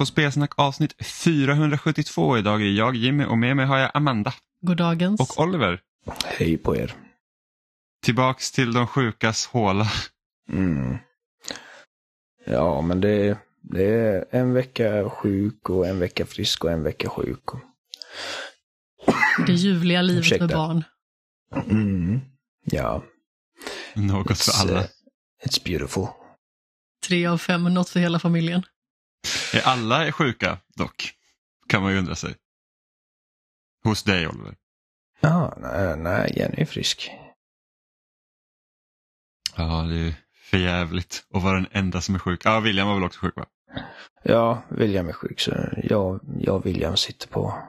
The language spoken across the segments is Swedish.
På Spelsnack avsnitt 472. Idag är jag Jimmy och med mig har jag Amanda. Goddagens. Och Oliver. Hej på er. Tillbaks till de sjukas håla. Mm. Ja, men det, det är en vecka sjuk och en vecka frisk och en vecka sjuk. Det ljuvliga livet Ursäkta. med barn. Mm. Ja, Något för it's, alla. uh, it's beautiful. Tre av fem, något för hela familjen. Är alla sjuka dock? Kan man ju undra sig. Hos dig Oliver. Ja, nej, nej, Jenny är frisk. Ja, det är för jävligt att vara den enda som är sjuk. Ja, William var väl också sjuk va? Ja, William är sjuk så jag, jag och William sitter på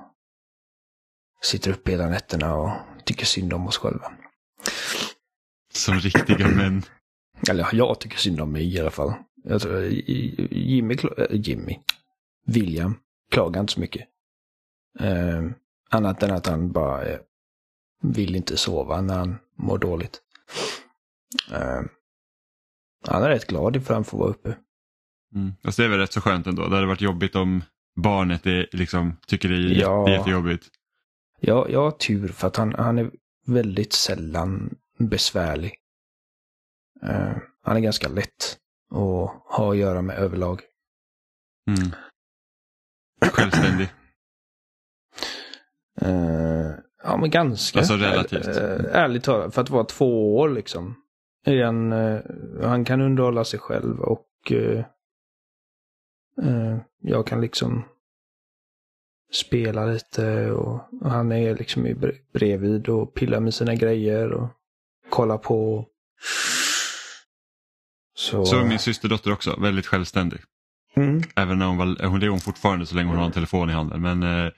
sitter upp hela nätterna och tycker synd om oss själva. Som riktiga män. Eller jag tycker synd om mig i alla fall. Tror, Jimmy, äh, Jimmy, William klagar inte så mycket. Eh, annat än att han bara eh, vill inte sova när han mår dåligt. Eh, han är rätt glad ifall han får vara uppe. Mm. Fast det är väl rätt så skönt ändå. Det hade varit jobbigt om barnet är, liksom, tycker det är Ja. jätte, jättejobbigt. Jag, jag har tur för att han, han är väldigt sällan besvärlig. Eh, han är ganska lätt att ha att göra med överlag. Mm. Självständig. Eh, ja, men ganska. Alltså relativt. Är, eh, ärligt talat, för att vara två år liksom. Han, eh, han kan underhålla sig själv och eh, jag kan liksom spela lite och, och han är liksom bredvid och pillar med sina grejer och kollar på. Så, Så min systerdotter också, väldigt självständig. mm, Även när hon var, hon det är hon fortfarande så länge hon har en telefon i handen. Men eh,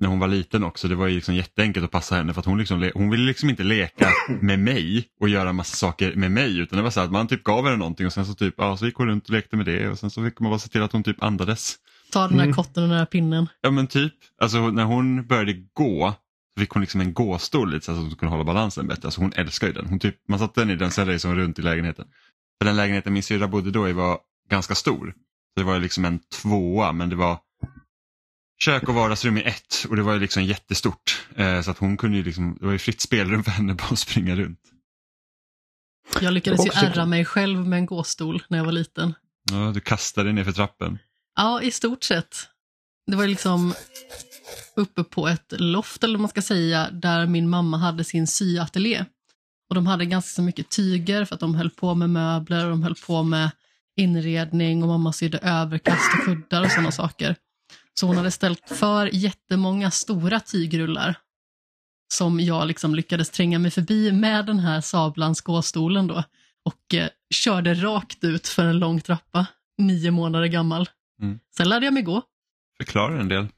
när hon var liten också, det var ju liksom jätteenkelt att passa henne för att hon, liksom, hon ville liksom inte leka med mig och göra massa saker med mig. Utan det var så att man typ gav henne någonting och sen så typ, ja så gick hon runt och lekte med det och sen så fick man bara se till att hon typ andades. Ta den här Mm. kotten och den här pinnen. Ja men typ, alltså när hon började gå så fick hon liksom en gåstol lite så att hon kunde hålla balansen bättre. Alltså hon älskar ju den. Hon typ, man satte den i den, sen liksom runt i lägenheten. För den lägenheten min syrra bodde då i var ganska stor. Så det var ju liksom en tvåa men det var kök och vardagsrum i ett och det var ju liksom jättestort. Eh, så att hon kunde ju liksom, det var ju fritt spelrum för henne bara att springa runt. Jag lyckades ju ärra mig själv med en gåstol när jag var liten. Ja, du kastade ner för trappen. Ja, i stort sett. Det var liksom uppe på ett loft, eller vad man ska säga, där min mamma hade sin syateljé. Och de hade ganska så mycket tyger för att de höll på med möbler och de höll på med inredning och mamma sydde överkast och kuddar och sådana saker. Så hon hade ställt för jättemånga stora tygrullar som jag liksom lyckades tränga mig förbi med den här sablans gåstolen då och eh, körde rakt ut för en lång trappa, nio månader gammal. Mm. Sen lärde jag mig gå. Förklarar en del.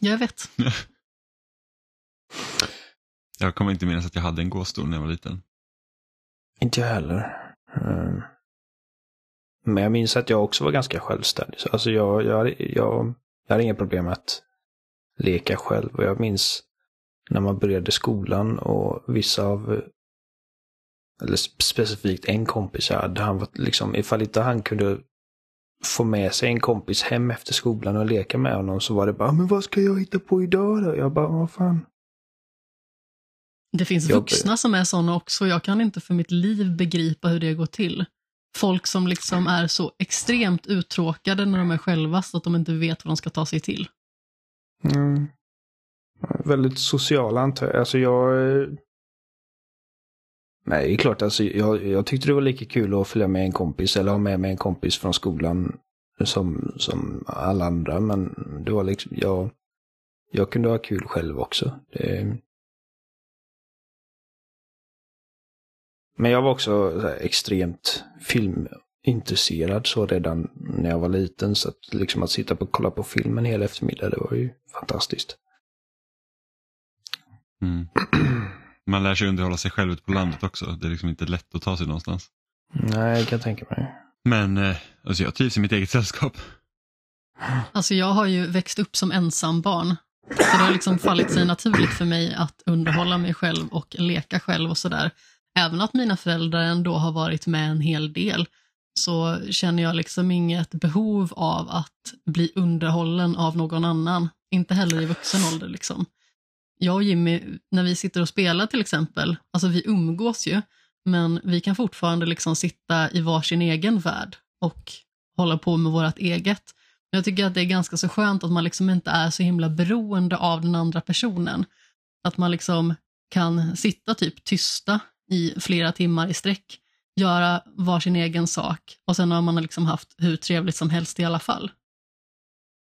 Jag vet. Jag kommer inte minnas att jag hade en gåstol när jag var liten. Inte jag heller. Mm. Men jag minns att jag också var ganska självständig. Alltså jag, jag, jag, jag hade inga problem med att leka själv. Och jag minns när man började skolan och vissa av, eller specifikt en kompis jag hade, han var liksom, ifall inte han kunde få med sig en kompis hem efter skolan och leka med honom så var det bara, ah, men vad ska jag hitta på idag då? Jag bara, vad fan. Det finns vuxna som är sådana också. Jag kan inte för mitt liv begripa hur det går till. Folk som liksom är så extremt uttråkade när de är själva så att de inte vet vad de ska ta sig till. Mm. Väldigt social antar jag. Alltså jag... eh, Nej, det är klart. Alltså, jag, jag tyckte det var lika kul att följa med en kompis eller ha med mig en kompis från skolan som, som alla andra. Men det var liksom, jag, jag kunde ha kul själv också. Det... Men jag var också så här, extremt filmintresserad så redan när jag var liten. Så att, liksom att sitta och kolla på filmen hela eftermiddag, det var ju fantastiskt. Mm. Man lär sig underhålla sig själv ute på landet också. Det är liksom inte lätt att ta sig någonstans. Nej, jag kan tänka mig. Men eh, alltså jag trivs i mitt eget sällskap. Alltså jag har ju växt upp som ensam barn. Så det har liksom fallit sig naturligt för mig att underhålla mig själv och leka själv och sådär. Även att mina föräldrar ändå har varit med en hel del. så känner jag liksom inget behov av att bli underhållen av någon annan. Inte heller i vuxen ålder. Liksom. Jag och Jimmy, när vi sitter och spelar till exempel, alltså vi umgås ju, men vi kan fortfarande liksom sitta i varsin egen värld och hålla på med vårt eget. Jag tycker att det är ganska så skönt att man liksom inte är så himla beroende av den andra personen. Att man liksom kan sitta typ tysta i flera timmar i sträck, göra varsin egen sak och sen har man liksom haft hur trevligt som helst i alla fall.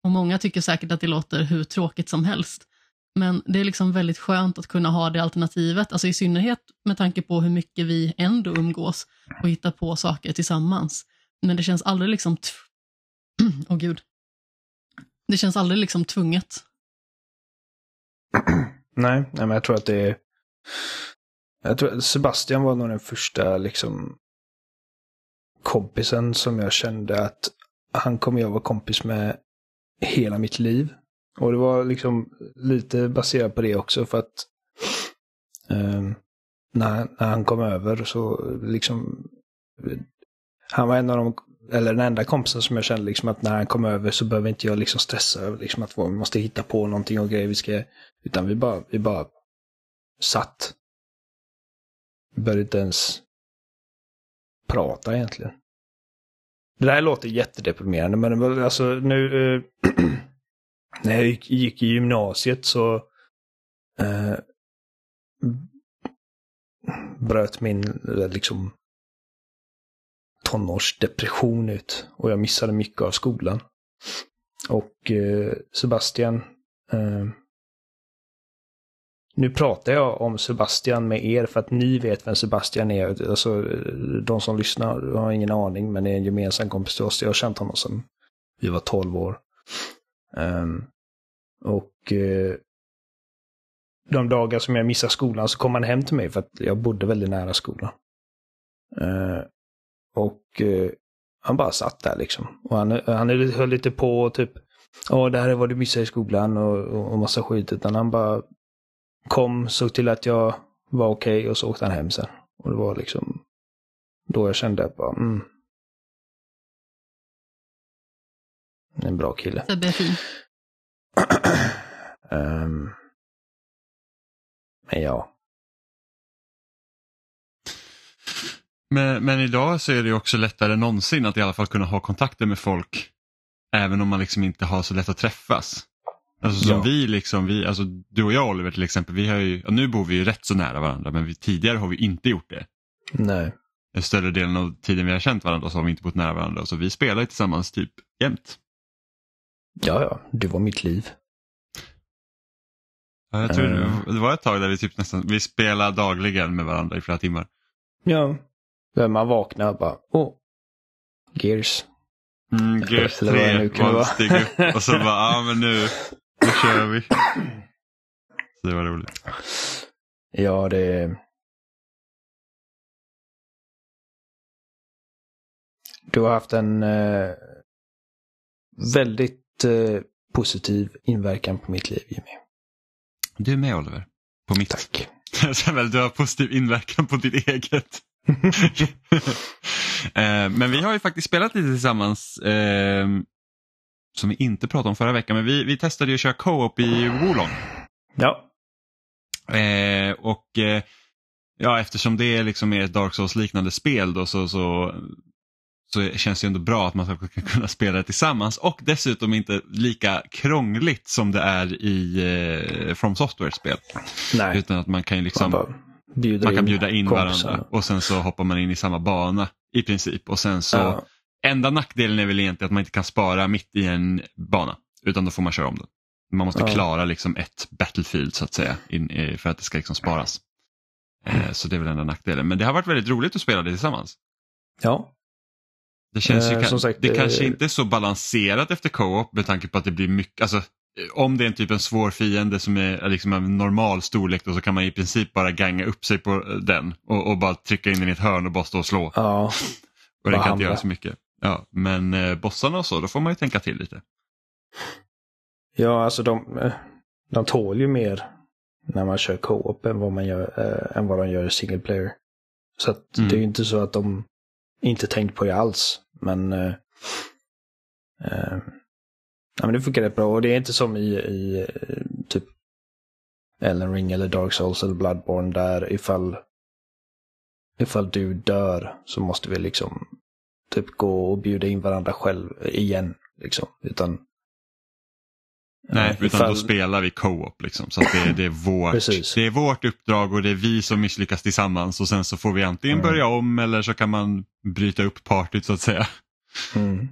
Och många tycker säkert att det låter hur tråkigt som helst. Men det är liksom väldigt skönt att kunna ha det alternativet, alltså i synnerhet med tanke på hur mycket vi ändå umgås och hittar på saker tillsammans. Men det känns aldrig liksom... Åh oh, gud. Det känns aldrig liksom tvunget. Nej, nej, men jag tror att det är... Jag tror Sebastian var nog den första liksom kompisen som jag kände att han kommer jag vara kompis med hela mitt liv. Och det var liksom lite baserat på det också för att eh, när, när han kom över så liksom han var en av de, eller den enda kompisen som jag kände liksom att när han kom över så behöver inte jag liksom stressa över liksom att vi måste hitta på någonting och grejer vi ska, utan vi bara, vi bara satt. Vi började inte ens prata egentligen. Det här låter jättedeprimerande men alltså nu eh, när jag gick, gick, i gymnasiet så eh, bröt min eh, liksom tonårsdepression ut och jag missade mycket av skolan. Och eh, Sebastian, eh, nu pratar jag om Sebastian med er för att ni vet vem Sebastian är. Alltså, de som lyssnar har ingen aning, men det är en gemensam kompis till oss. Jag har känt honom sedan vi var 12 år. Um, och uh, de dagar som jag missar skolan så kom han hem till mig för att jag bodde väldigt nära skolan. Uh, och uh, han bara satt där liksom. Och han, han höll lite på och typ, ja det här är vad du missade i skolan och, och, och massa skit. Utan han bara kom, såg till att jag var okej okay, och så åkte han hem sen. Och det var liksom då jag kände att bara, mm. En bra kille. Sebbe är fin. um, men ja. Men, men idag så är det också lättare än någonsin att i alla fall kunna ha kontakter med folk även om man liksom inte har så lätt att träffas. Alltså som ja. vi, liksom, vi, alltså du och jag Oliver till exempel, vi har ju, nu bor vi ju rätt så nära varandra men vi, tidigare har vi inte gjort det. Nej. Den större delen av tiden vi har känt varandra så har vi inte bott nära varandra så vi spelar tillsammans typ jämt. Ja, ja, du var mitt liv. Ja, jag tror det, det var ett tag där vi typ nästan, vi spelade dagligen med varandra i flera timmar. Ja, man vaknar bara, åh, Gears. Mm, Gears 3 man steg upp och så bara, ja ah, men nu, nu kör vi. Så det var roligt. Ja, det... Du har haft en eh, väldigt eh, positiv inverkan på mitt liv, Jimmy. Du med Oliver. På mitt. Tack. du har positiv inverkan på ditt eget. Eh, men vi har ju faktiskt spelat lite tillsammans eh, som vi inte pratade om förra veckan. Men vi, vi testade ju att köra co-op i Wolong. Ja. Eh, och eh, ja, eftersom det är liksom ett Dark Souls-liknande spel då så, så, så känns det ändå bra att man ska kunna spela det tillsammans och dessutom inte lika krångligt som det är i eh, From Software-spel. Utan att man kan ju liksom man man kan bjuda in varandra och sen så hoppar man in i samma bana i princip. Och sen så, ja. Enda nackdelen är väl egentligen att man inte kan spara mitt i en bana utan då får man köra om den. Man måste ja. klara liksom ett battlefield så att säga in, för att det ska liksom sparas. Mm. Så det är väl enda nackdelen. Men det har varit väldigt roligt att spela det tillsammans. Ja. Det känns ju, eh, sagt, det, det kanske inte är så balanserat efter co-op med tanke på att det blir mycket, alltså om det är en typ en svår fiende som är liksom en normal storlek då, så kan man i princip bara ganga upp sig på den och, och bara trycka in den i ett hörn och bara stå och slå. Ja, och det kan inte göra så mycket. Ja, men eh, bossarna och så, då får man ju tänka till lite. Ja, alltså de, eh, de tål ju mer när man kör co-op än vad, man gör, äh, än vad de gör i single player. Så att mm. det är ju inte så att de inte tänkt på det alls. Men, uh, uh, ja, men det funkar rätt bra och det är inte som i, i typ Elden Ring eller Dark Souls eller Bloodborne där ifall ifall du dör så måste vi liksom typ gå och bjuda in varandra själv igen. Liksom. Utan, Nej, utan ifall... då spelar vi co-op. Liksom, så det, det, är vårt, det är vårt uppdrag och det är vi som misslyckas tillsammans och sen så får vi antingen mm. börja om eller så kan man bryta upp partyt så att säga. Mm.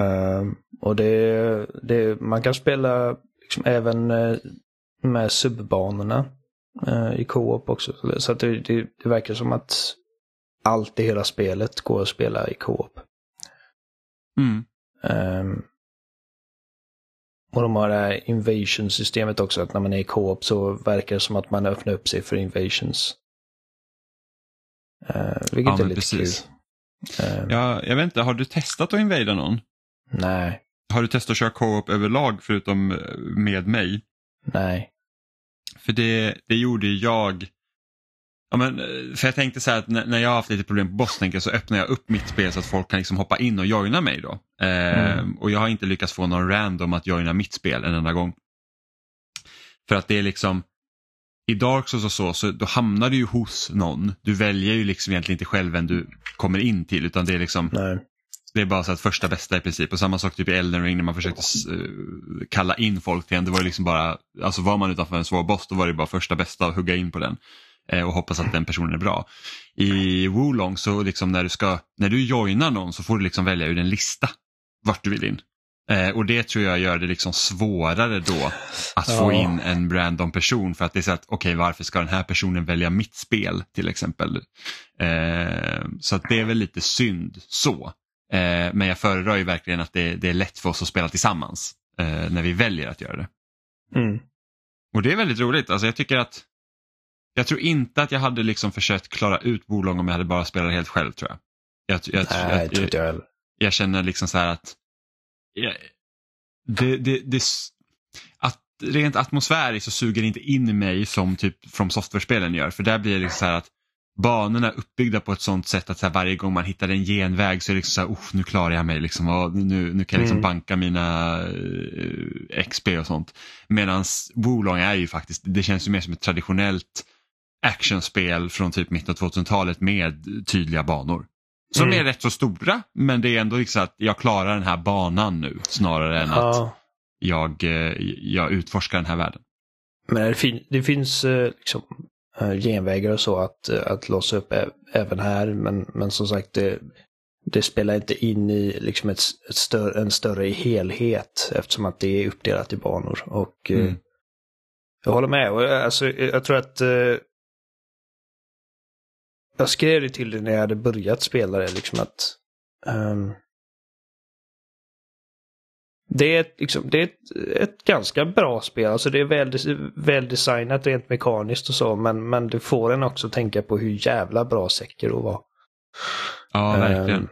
Uh, och det, det, man kan spela liksom även uh, med subbanorna uh, i co-op också. Så att det, det, det verkar som att allt i hela spelet går att spela i co-op. Mm. Um, och de har det här invasion-systemet också, att när man är i co-op så verkar det som att man öppnar upp sig för invasions. Uh, vilket ja, är lite precis. kul. Uh, ja, jag vet inte, har du testat att invada någon? Nej. Har du testat att köra co-op överlag förutom eh, med mig? Nej. För det, det gjorde jag Ja, men, eh, för jag tänkte så här att när jag har haft lite problem på boss så öppnar jag upp mitt spel så att folk kan liksom hoppa in och joina mig då. Eh, mm. Och jag har inte lyckats få någon random att joina mitt spel en enda gång. För att det är liksom, i Dark Souls och så, så då hamnar du ju hos någon. Du väljer ju liksom egentligen inte själv vem du kommer in till utan det är liksom Nej. Det är bara så att första bästa i princip och samma sak typ i Elden Ring när man försökte uh, kalla in folk till en. Det var ju liksom bara, alltså var man utanför en svår boss då var det bara första bästa att hugga in på den. Eh, och hoppas att den personen är bra. I Wolong så liksom när du ska, när du joinar någon så får du liksom välja ur en lista vart du vill in. Eh, och det tror jag gör det liksom svårare då att ja. få in en random person för att det är så att okej okay, varför ska den här personen välja mitt spel till exempel. Eh, så att det är väl lite synd så. Eh, men jag föredrar ju verkligen att det, det, är lätt för oss att spela tillsammans eh, när vi väljer att göra det. Mm. Och det är väldigt roligt, alltså jag tycker att jag tror inte att jag hade liksom försökt klara ut Bolong om jag hade bara spelat helt själv tror jag. Jag, jag, Nej, jag, tror inte jag heller. Jag känner liksom så här att det, det, det, att rent atmosfäriskt så suger det inte in i mig som typ från software-spelen gör. För där blir det liksom så här att banorna är uppbyggda på ett sånt sätt att så varje gång man hittar en genväg så är det liksom så här, nu klarar jag mig liksom, och nu, nu kan jag liksom mm. banka mina uh, XP och sånt. Medan Wolong är ju faktiskt, det känns ju mer som ett traditionellt actionspel från typ mitten av 2000-talet med tydliga banor. Som mm. är rätt så stora men det är ändå liksom att jag klarar den här banan nu snarare än ja. att jag, eh, jag utforskar den här världen. Men det, fin det finns eh, liksom eh, genvägar och så att, att låsa upp även här men, men som sagt det, det spelar inte in i liksom ett, ett större, en större helhet eftersom att det är uppdelat i banor. Och mm. Jag håller med. Alltså, jag tror att jag skrev det till dig när jag hade börjat spela det, liksom att um, det är, liksom, det är ett, ett, ganska bra spel. Alltså det är väl, väldesignat rent mekaniskt och så, men, men du får en också tänka på hur jävla bra Sekiro var. Ja, verkligen. Um,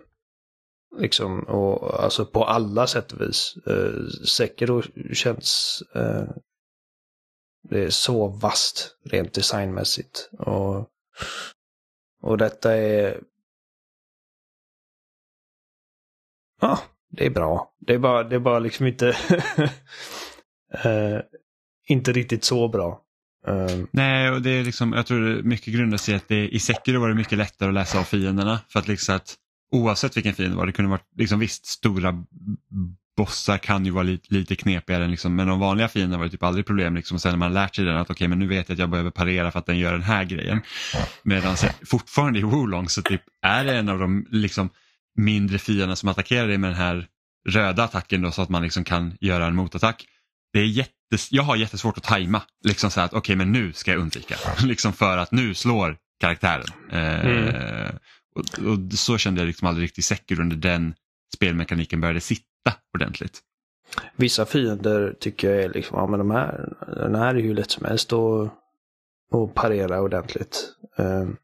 liksom, och alltså på alla sätt och vis. Uh, Sekiro känns... Uh, det är så vast rent designmässigt. Och och detta är... Ja, det är bra. Det är bara, det är bara liksom inte... uh, inte riktigt så bra. Uh... Nej, och det är liksom, jag tror det mycket grundar sig i att det, i Sekiro var det mycket lättare att läsa av fienderna. För att liksom att oavsett vilken fiende det var, det kunde varit liksom visst stora bossar kan ju vara lite, lite knepigare, liksom, men de vanliga fienderna var det typ aldrig problem. Liksom, och sen när man lärt sig den att okej, okay, men nu vet jag att jag behöver parera för att den gör den här grejen. Medan fortfarande i Wolong så typ är det en av de liksom, mindre fienderna som attackerar dig med den här röda attacken då, så att man liksom kan göra en motattack. Det är jättes, jag har jättesvårt att tajma, liksom så att okej okay, men nu ska jag undvika, liksom för att nu slår karaktären. Eh, mm. och, och, så kände jag liksom aldrig riktigt säker under den spelmekaniken började sitta ordentligt. Vissa fiender tycker jag är liksom, ja men de här, den här är ju lätt som helst att, att parera ordentligt. Um,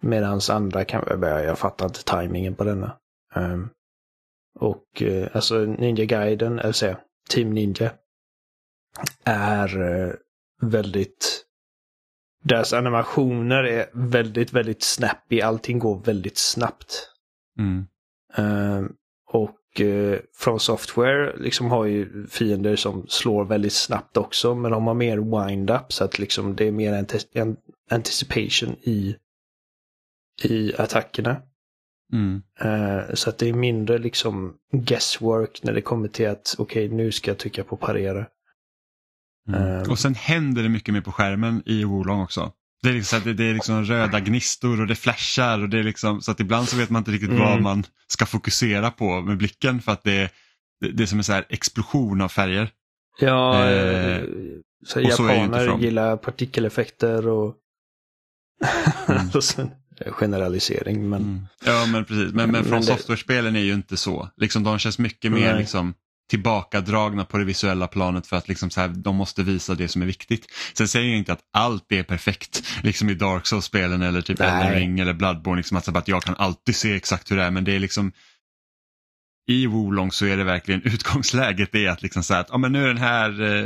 Medan andra kan, jag, jag fattar inte tajmingen på denna. Um, och uh, alltså Ninja Guiden, eller säga, Team Ninja, är uh, väldigt deras animationer är väldigt, väldigt snappy. Allting går väldigt snabbt. Mm. Eh, och eh, från Software liksom har ju fiender som slår väldigt snabbt också. Men de har mer wind-up så att liksom det är mer en anticipation i, i attackerna. Mm. Eh, så att det är mindre liksom guesswork när det kommer till att okej nu ska jag trycka på parera. Mm. Ehm. Och sen händer det mycket mer på skärmen i Wolong också. Det är, liksom, så det, det är liksom röda gnistor och det flashar och det är liksom så att ibland så vet man inte riktigt Mm. vad man ska fokusera på med blicken för att det är, det, är som en så explosion av färger. Ja, Eh, eh, så så japaner From. gillar partikeleffekter och... Mm. generalisering men... Mm. Ja men precis, men, men Men från det- software-spelen är ju inte så. Liksom, de känns mycket mer Nej. liksom, tillbakadragna på det visuella planet för att liksom, så här, de måste visa det som är viktigt. Sen säger jag inte att allt är perfekt, liksom i Dark Souls-spelen eller typ. Elden Ring eller Bloodborne, liksom, att, så att jag kan alltid se exakt hur det är men det är liksom i Wolong så är det verkligen utgångsläget är att liksom här att ja, men nu är den här eh,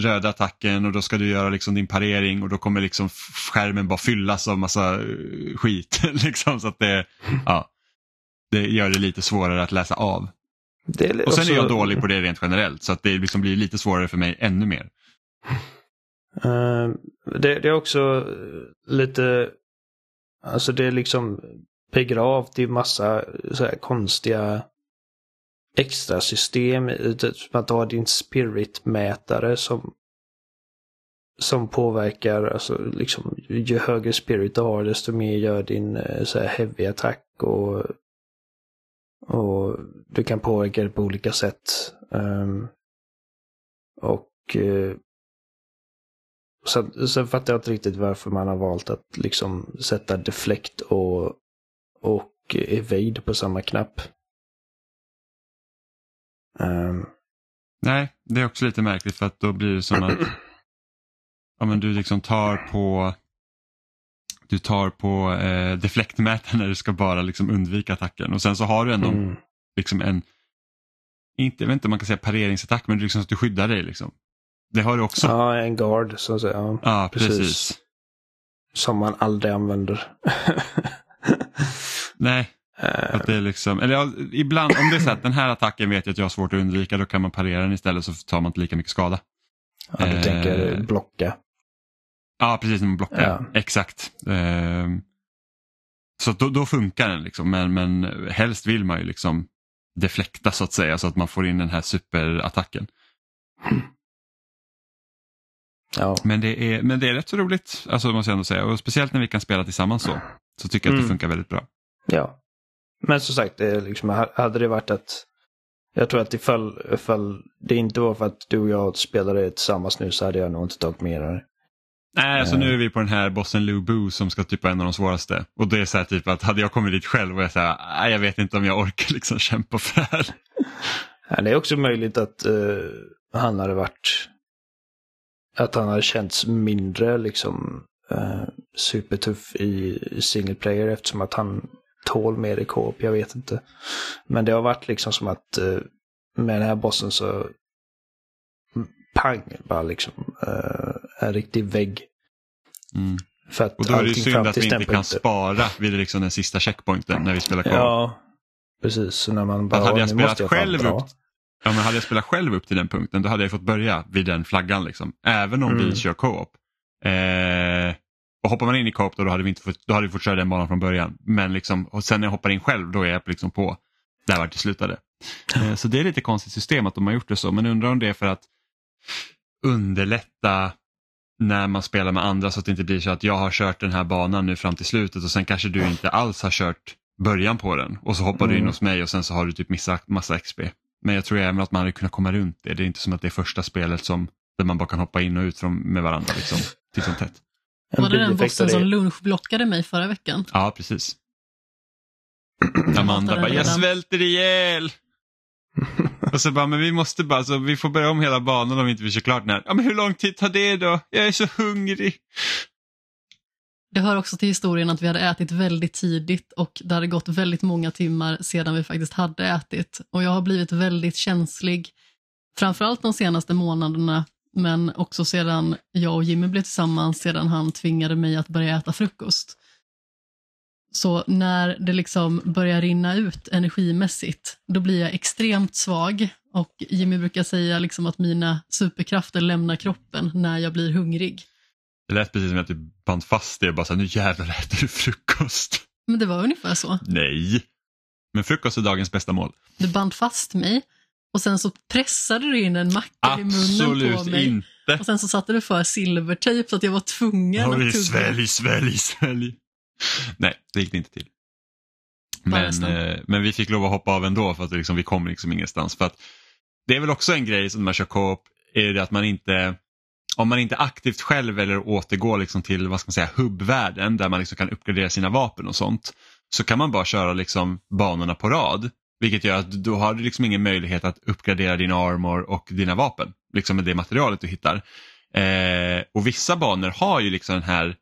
röda attacken och då ska du göra liksom din parering och då kommer liksom skärmen bara fyllas av massa eh, skit. liksom, så att det, ja, det gör det lite svårare att läsa av. Det är Och sen är jag också- dålig på det rent generellt så att det liksom blir lite svårare för mig ännu mer. Eh, det, det är också lite, alltså det är liksom begravt i massa så här konstiga extra system. Som att du har din spirit-mätare som som påverkar, alltså liksom ju högre spirit du har desto mer gör din eh, så här heavy attack och och du kan påverka det på olika sätt. Ehm, och eh, Sen, sen fattar jag inte riktigt varför man har valt att liksom sätta deflect och, och evade på samma knapp. Ehm, Nej, det är också lite märkligt för att då blir det som att ja, men du liksom tar på du tar på eh, deflektmätaren när du ska bara liksom undvika attacken och sen så har du ändå mm. liksom en, inte, jag vet inte om man kan säga pareringsattack men det är liksom så att du skyddar dig. Liksom. Det har du också. Ja, Ja, en guard så att säga. Ja, precis. precis. Som man aldrig använder. Nej, Ehm, att det är liksom, eller ja, ibland om det är så att den här attacken vet jag att jag har svårt att undvika då kan man parera den istället så tar man inte lika mycket skada. ja, du eh, tänker blocka. Ja, precis när man blockar. Ja. Exakt. Ehm, så då, då funkar den liksom, men, men helst vill man ju liksom deflekta så att säga så att man får in den här superattacken. Ja. Men det är, men det är rätt så roligt, alltså måste jag ändå säga. Och speciellt när vi kan spela tillsammans så. Så tycker jag att det Mm. funkar väldigt bra. ja. Men som sagt, det liksom, hade det varit att jag tror att ifall, ifall det inte var för att du och jag spelade tillsammans nu så hade jag nog inte tagit med det. Nej, alltså Eh. nu är vi på den här bossen Lu Bu som ska typ vara en av de svåraste. Och det är så här typ att hade jag kommit dit själv och jag säger nej jag vet inte om jag orkar liksom kämpa för det här. Ja, det är också möjligt att eh, han hade varit... Att han hade känts mindre liksom eh, supertuff i single player eftersom att han tål mer i co-op, jag vet inte. Men det har varit liksom som att eh, med den här bossen så pang, bara liksom eh, en riktig vägg. Mm. För att Och då är det synd att vi inte kan spara vid liksom den sista checkpointen när vi spelar kvar. Ja, precis. Så när man bara, Att hade jag "Nu spelat jag själv dra." upp, ja, men hade jag spelat själv upp till den punkten då hade jag fått börja vid den flaggan. Liksom. Även om Mm. vi kör co-op. Eh, och hoppar man in i co-op då, då hade vi inte fått, då hade vi fått köra den banan från början. Men liksom, och sen när jag hoppar in själv då är jag liksom på där vart det slutade. Eh, så det är lite konstigt system att de har gjort det så. Men undrar om det är för att underlätta när man spelar med andra så att det inte blir så att jag har kört den här banan nu fram till slutet och sen kanske du inte alls har kört början på den och så hoppar du in Mm. hos mig och sen så har du typ missat massa XP. Men jag tror även att man hade kunnat komma runt det. Det är inte som att det är första spelet som där man bara kan hoppa in och ut från, med varandra liksom, titt som tätt. En Var det den bossen som lunchblockade mig förra veckan? Ja, precis. Amanda bara, jag redan." svälter ihjäl! och så bara, men vi måste bara, så vi får börja om hela banan om vi inte vill köra klart den här. Ja, men hur lång tid tar det då? Jag är så hungrig. Det hör också till historien att vi hade ätit väldigt tidigt och det hade gått väldigt många timmar sedan vi faktiskt hade ätit. Och jag har blivit väldigt känslig, framförallt de senaste månaderna men också sedan jag och Jimmy blev tillsammans, sedan han tvingade mig att börja äta frukost. Så när det liksom börjar rinna ut energimässigt, då blir jag extremt svag och Jimmy brukar säga liksom att mina superkrafter lämnar kroppen när jag blir hungrig. Det lät precis som att du band fast det och bara så här, nu jävlar äter du frukost. Men det var ungefär så. Nej, men frukost är dagens bästa mål. Du band fast mig och sen så pressade du in en macka i munnen på Absolut mig. inte. Och sen så satte du för silvertejp så att jag var tvungen Oj, att tugga. svälj, svälj, svälj. Nej, det gick det inte till. Men, eh, men vi fick lov att hoppa av ändå för att liksom, vi kom liksom ingenstans. För att det är väl också en grej som man kör co-op, är det att man inte, om man inte aktivt själv eller återgår liksom till vad ska man säga, hubbvärlden där man liksom kan uppgradera sina vapen och sånt, så kan man bara köra liksom banorna på rad. Vilket gör att då har du liksom ingen möjlighet att uppgradera din armor och dina vapen liksom med det materialet du hittar. Eh, och vissa banor har ju liksom den här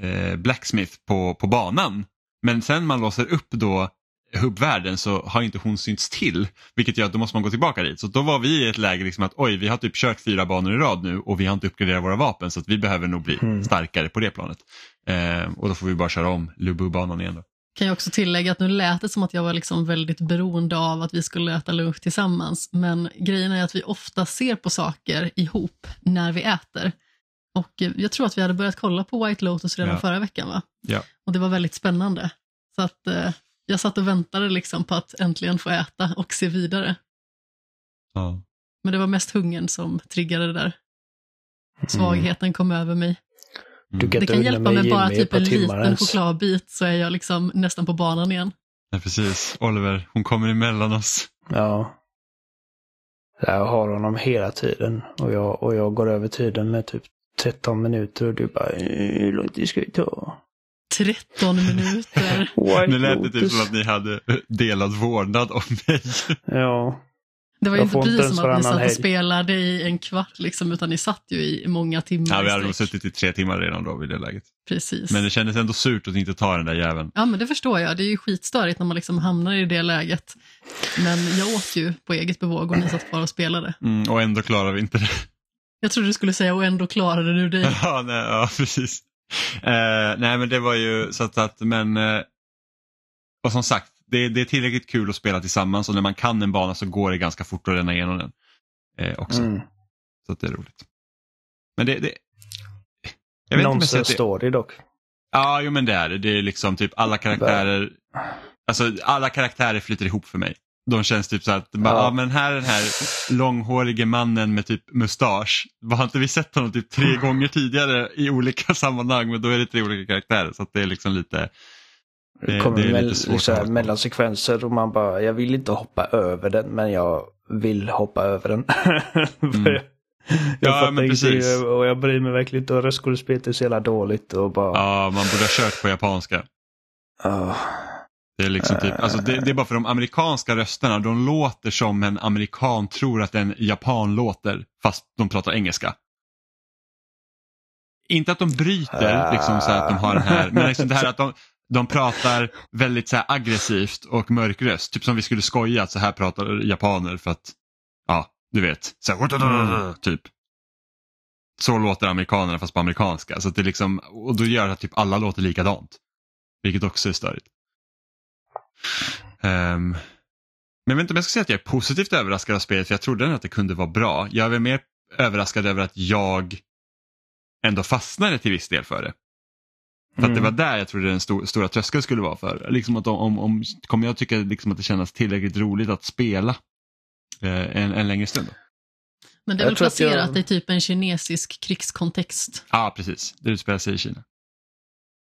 eh, blacksmith på, på banan. Men sen man låser upp då hubbvärlden så har inte hon synts till. Vilket gör att då måste man gå tillbaka dit. Så då var vi i ett läge liksom att oj, vi har typ kört fyra banor i rad nu och vi har inte uppgraderat våra vapen så att vi behöver nog bli Mm. starkare på det planet. Eh, och då får vi bara köra om Lubu-banan igen då. Kan jag också tillägga att nu lät det som att jag var liksom väldigt beroende av att vi skulle äta lunch tillsammans. Men grejen är att vi ofta ser på saker ihop när vi äter. Och eh, jag tror att vi hade börjat kolla på White Lotus redan Ja. förra veckan va? Ja. Och det var väldigt spännande. Så att eh, jag satt och väntade liksom på att äntligen få äta och se vidare. Ja. Men det var mest hungern som triggade det där. Mm. Svagheten kom över mig. Mm. Du kan Det kan hjälpa mig med bara typ en liten ens. chokladbit så är jag liksom nästan på banan igen. Ja, precis. Oliver, hon kommer emellan oss. Ja. Jag har honom hela tiden och jag, och jag går över tiden med typ 13 minuter och du bara "Eh, hur lång tid ska det ta? 13 minuter. White Nu lät det typ som att ni hade delad vårdnad om mig. Ja. Det var ju inte precis som att ni satt och spelade i en kvart, liksom, utan ni satt ju i många timmar Ja, vi hade nog suttit i tre timmar redan då vid det läget. Precis. Men det kändes ändå surt att inte ta den där jäveln. Ja, men det förstår jag. Det är ju skitstörigt när man liksom hamnar i det läget. Men jag åt ju på eget bevåg och ni satt kvar och spelade. Mm, och ändå klarar vi inte det. Jag trodde du skulle säga och ändå klarade du dig. ja, nej, ja, precis. Eh, nej, men det var ju så att, att men eh, och som sagt, det, det är tillräckligt kul att spela tillsammans och när man kan en bana så går det ganska fort att ränna igenom den eh, också. Mm. Så att det är roligt. Men det, det jag vet inte Nonsens det, story dock. Ja, jo men det är det. Det är liksom typ alla karaktärer, alltså alla karaktärer flyter ihop för mig. De känns typ så att, bara, Ja. ja. men här är den här långhårige mannen med typ mustasch. Har inte vi sett honom typ tre gånger tidigare i olika sammanhang men då är det tre olika karaktärer så att det är liksom lite, Det det kommer är mell- lite svårt så här, mellansekvenser och man bara, jag vill inte hoppa över den men jag vill hoppa över den. För jag Mm. Ja, fattar precis. och jag bryr mig verkligen inte och röstskådespelet är så jävla dåligt och bara... ja man borde ha kört på japanska. ah. Det är, liksom typ, alltså det, det är bara för de amerikanska rösterna, de låter som en amerikan tror att en japan låter fast de pratar engelska. Inte att de bryter, liksom så att de har den här, men liksom det här att de, de pratar väldigt så aggressivt och mörk röst. Typ som vi skulle skoja att så här pratar japaner för att, ja, du vet, så här, typ. Så låter amerikanerna fast på amerikanska. Så det liksom, och då gör det att typ alla låter likadant. Vilket också är störigt. Ehm, men jag vet inte om jag ska säga att jag är positivt överraskad av spelet för jag trodde att det kunde vara bra. Jag är väl mer överraskad över att jag ändå fastnade till viss del för det. För att det Mm. var där jag trodde den sto- stora tröskeln skulle vara för. Liksom att om, om, om, kommer jag tycka liksom att det känns tillräckligt roligt att spela eh, en, en längre stund? Men det är Jag väl jag- placerat i typ en kinesisk krigskontext. Ja, precis. Det utspelar sig i Kina.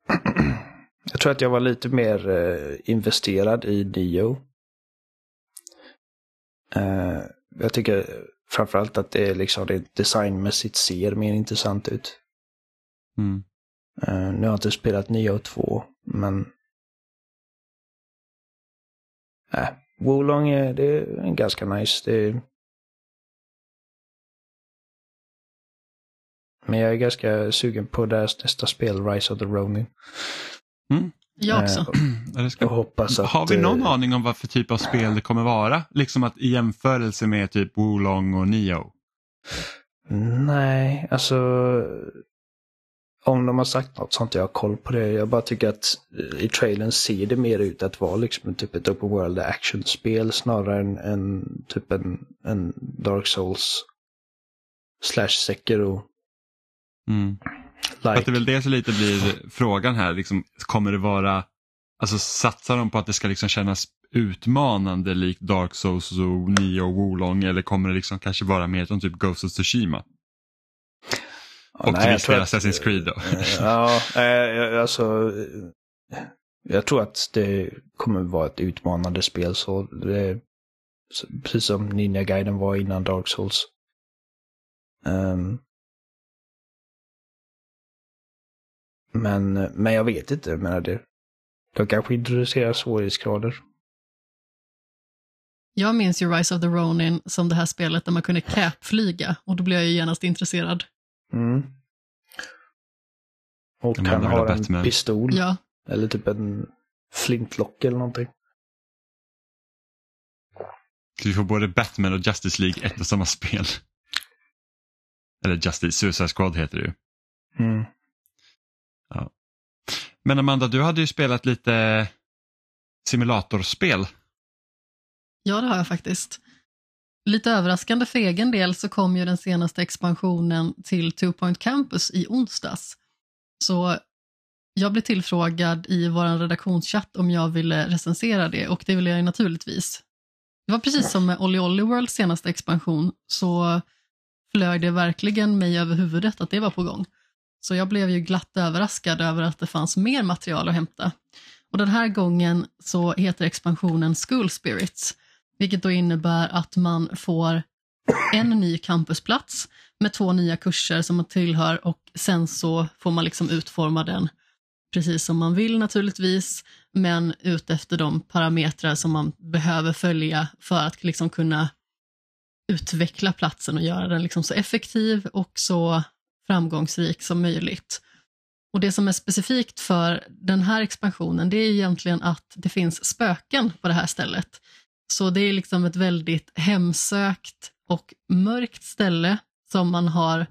Jag tror att jag var lite mer eh, investerad i Dio. Eh, jag tycker framförallt att det liksom det designmässigt ser mer intressant ut. Mm. Eh, nu har jag inte spelat Nio 2, men... Äh, Wolong är, det är ganska nice. Det. Men jag är ganska sugen på deras nästa spel, Rise of the Ronin. Jag också. Eh, Ja, det ska- och hoppas att... Har vi någon eh, aning om vad för typ av spel det kommer vara? Liksom att i jämförelse med typ Wolong och Nio. Nej, alltså om de har sagt något så har inte jag koll på det. Jag bara tycker att i trailern ser det mer ut att vara liksom typ ett open world action-spel snarare än, än typ en, en Dark Souls slash Sekiro. Mm. Like. Att det är väl det som lite blir frågan här, liksom, kommer det vara, alltså satsar de på att det ska liksom kännas utmanande likt Dark Souls och Nio Wolong eller kommer det liksom kanske vara mer som typ Ghost of Tsushima? Och nej, till viss del Assassin's Creed då. Ja, alltså. Jag tror att det kommer vara ett utmanande spel. Så det, precis som Ninja Guiden var innan Dark Souls. Um, men, men jag vet inte. Jag menar det. De kanske introducerar svårighetsgrader. Jag minns ju Rise of the Ronin som det här spelet där man kunde cap-flyga och då blev jag ju genast intresserad. Mm. Och han har en Batman. pistol. Ja. Eller typ en flintlock eller någonting. Så vi får både Batman och Justice League ett och samma spel. Eller Justice Suicide Squad heter det ju. Mm. Ja. Men Amanda, du hade ju spelat lite simulatorspel. Ja, det har jag faktiskt. Lite överraskande för egen del så kom ju den senaste expansionen till Two Point Campus i onsdags. Så jag blev tillfrågad i vår redaktionschatt om jag ville recensera det och det ville jag naturligtvis. Det var precis som med Olly Olly Worlds senaste expansion så flög det verkligen mig över huvudet att det var på gång. Så jag blev ju glatt överraskad över att det fanns mer material att hämta. Och den här gången så heter expansionen School Spirits vilket då innebär att man får en ny campusplats med två nya kurser som man tillhör och sen så får man liksom utforma den precis som man vill naturligtvis, men utefter de parametrar som man behöver följa för att liksom kunna utveckla platsen och göra den liksom så effektiv och så framgångsrik som möjligt. Och Det som är specifikt för den här expansionen det är egentligen att det finns spöken på det här stället. Så det är liksom ett väldigt hemsökt och mörkt ställe som man har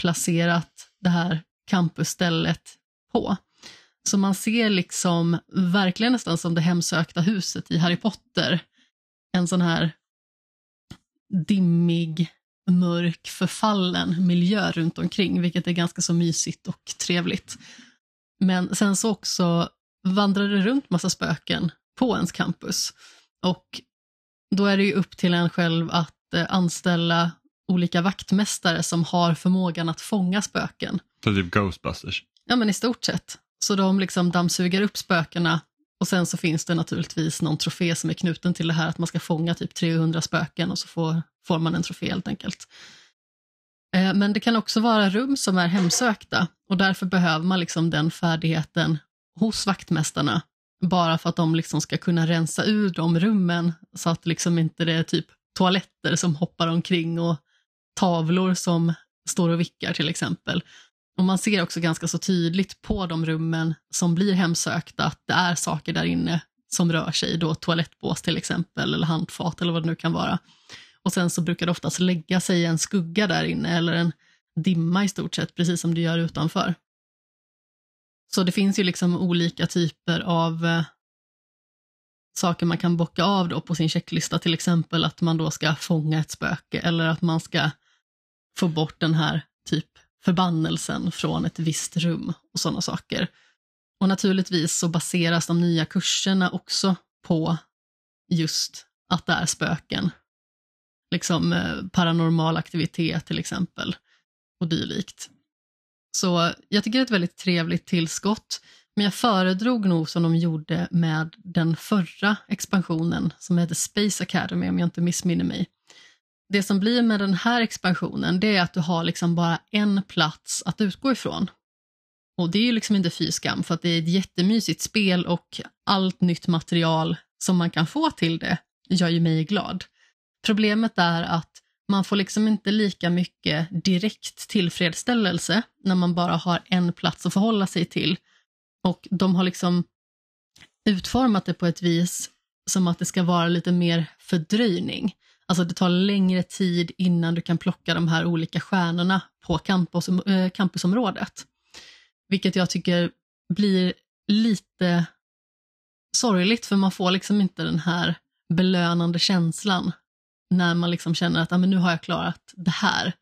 placerat det här campusstället på. Så man ser liksom verkligen nästan som det hemsökta huset i Harry Potter. En sån här dimmig, mörk, förfallen miljö runt omkring, vilket är ganska så mysigt och trevligt. Men sen så också vandrar det runt massa spöken på ens campus. Och då är det ju upp till en själv att eh, anställa olika vaktmästare som har förmågan att fånga spöken. Så typ Ghostbusters? Ja, men i stort sett. Så de liksom dammsuger upp spökena och sen så finns det naturligtvis någon trofé som är knuten till det här att man ska fånga typ 300 spöken och så får, får man en trofé helt enkelt. Eh, men det kan också vara rum som är hemsökta och därför behöver man liksom den färdigheten hos vaktmästarna bara för att de liksom ska kunna rensa ur de rummen så att liksom inte det är typ toaletter som hoppar omkring och tavlor som står och vickar till exempel. Och man ser också ganska så tydligt på de rummen som blir hemsökta att det är saker där inne som rör sig, då toalettbås till exempel, eller handfat eller vad det nu kan vara. Och sen så brukar det oftast lägga sig en skugga där inne eller en dimma i stort sett, precis som det gör utanför. Så det finns ju liksom olika typer av eh, saker man kan bocka av då på sin checklista, till exempel att man då ska fånga ett spöke eller att man ska få bort den här typ förbannelsen från ett visst rum och sådana saker. Och naturligtvis så baseras de nya kurserna också på just att det är spöken. Liksom eh, paranormal aktivitet till exempel och dylikt. Så jag tycker det är ett väldigt trevligt tillskott. Men jag föredrog nog som de gjorde med den förra expansionen som heter Space Academy om jag inte missminner mig. Det som blir med den här expansionen det är att du har liksom bara en plats att utgå ifrån. Och det är ju liksom inte fy skam för att det är ett jättemysigt spel och allt nytt material som man kan få till det gör ju mig glad. Problemet är att man får liksom inte lika mycket direkt tillfredsställelse när man bara har en plats att förhålla sig till. Och de har liksom utformat det på ett vis som att det ska vara lite mer fördröjning. Alltså det tar längre tid innan du kan plocka de här olika stjärnorna på campus, eh, campusområdet. Vilket jag tycker blir lite sorgligt för man får liksom inte den här belönande känslan när man liksom känner att ah, men nu har jag klarat det här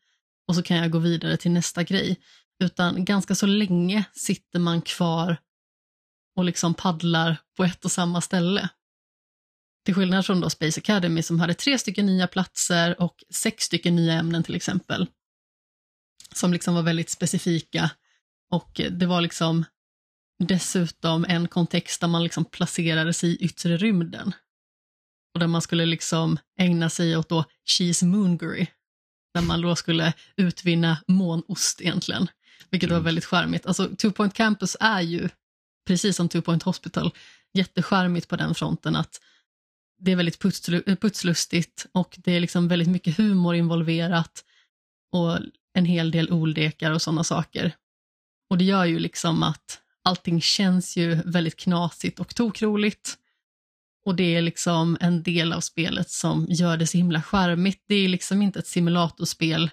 och så kan jag gå vidare till nästa grej. Utan ganska så länge sitter man kvar och liksom paddlar på ett och samma ställe. Till skillnad från då Space Academy som hade tre stycken nya platser och sex stycken nya ämnen till exempel. Som liksom var väldigt specifika och det var liksom dessutom en kontext där man liksom placerade sig i yttre rymden. Och där man skulle liksom ägna sig åt då cheese moongery. Där man då skulle utvinna månost egentligen. Vilket var mm. väldigt charmigt. Alltså Two Point Campus är ju, precis som Two Point Hospital, jättecharmigt på den fronten att det är väldigt putslustigt och det är liksom väldigt mycket humor involverat och en hel del oldekar och sådana saker. Och det gör ju liksom att allting känns ju väldigt knasigt och tokroligt. Och det är liksom en del av spelet som gör det så himla charmigt. Det är liksom inte ett simulatorspel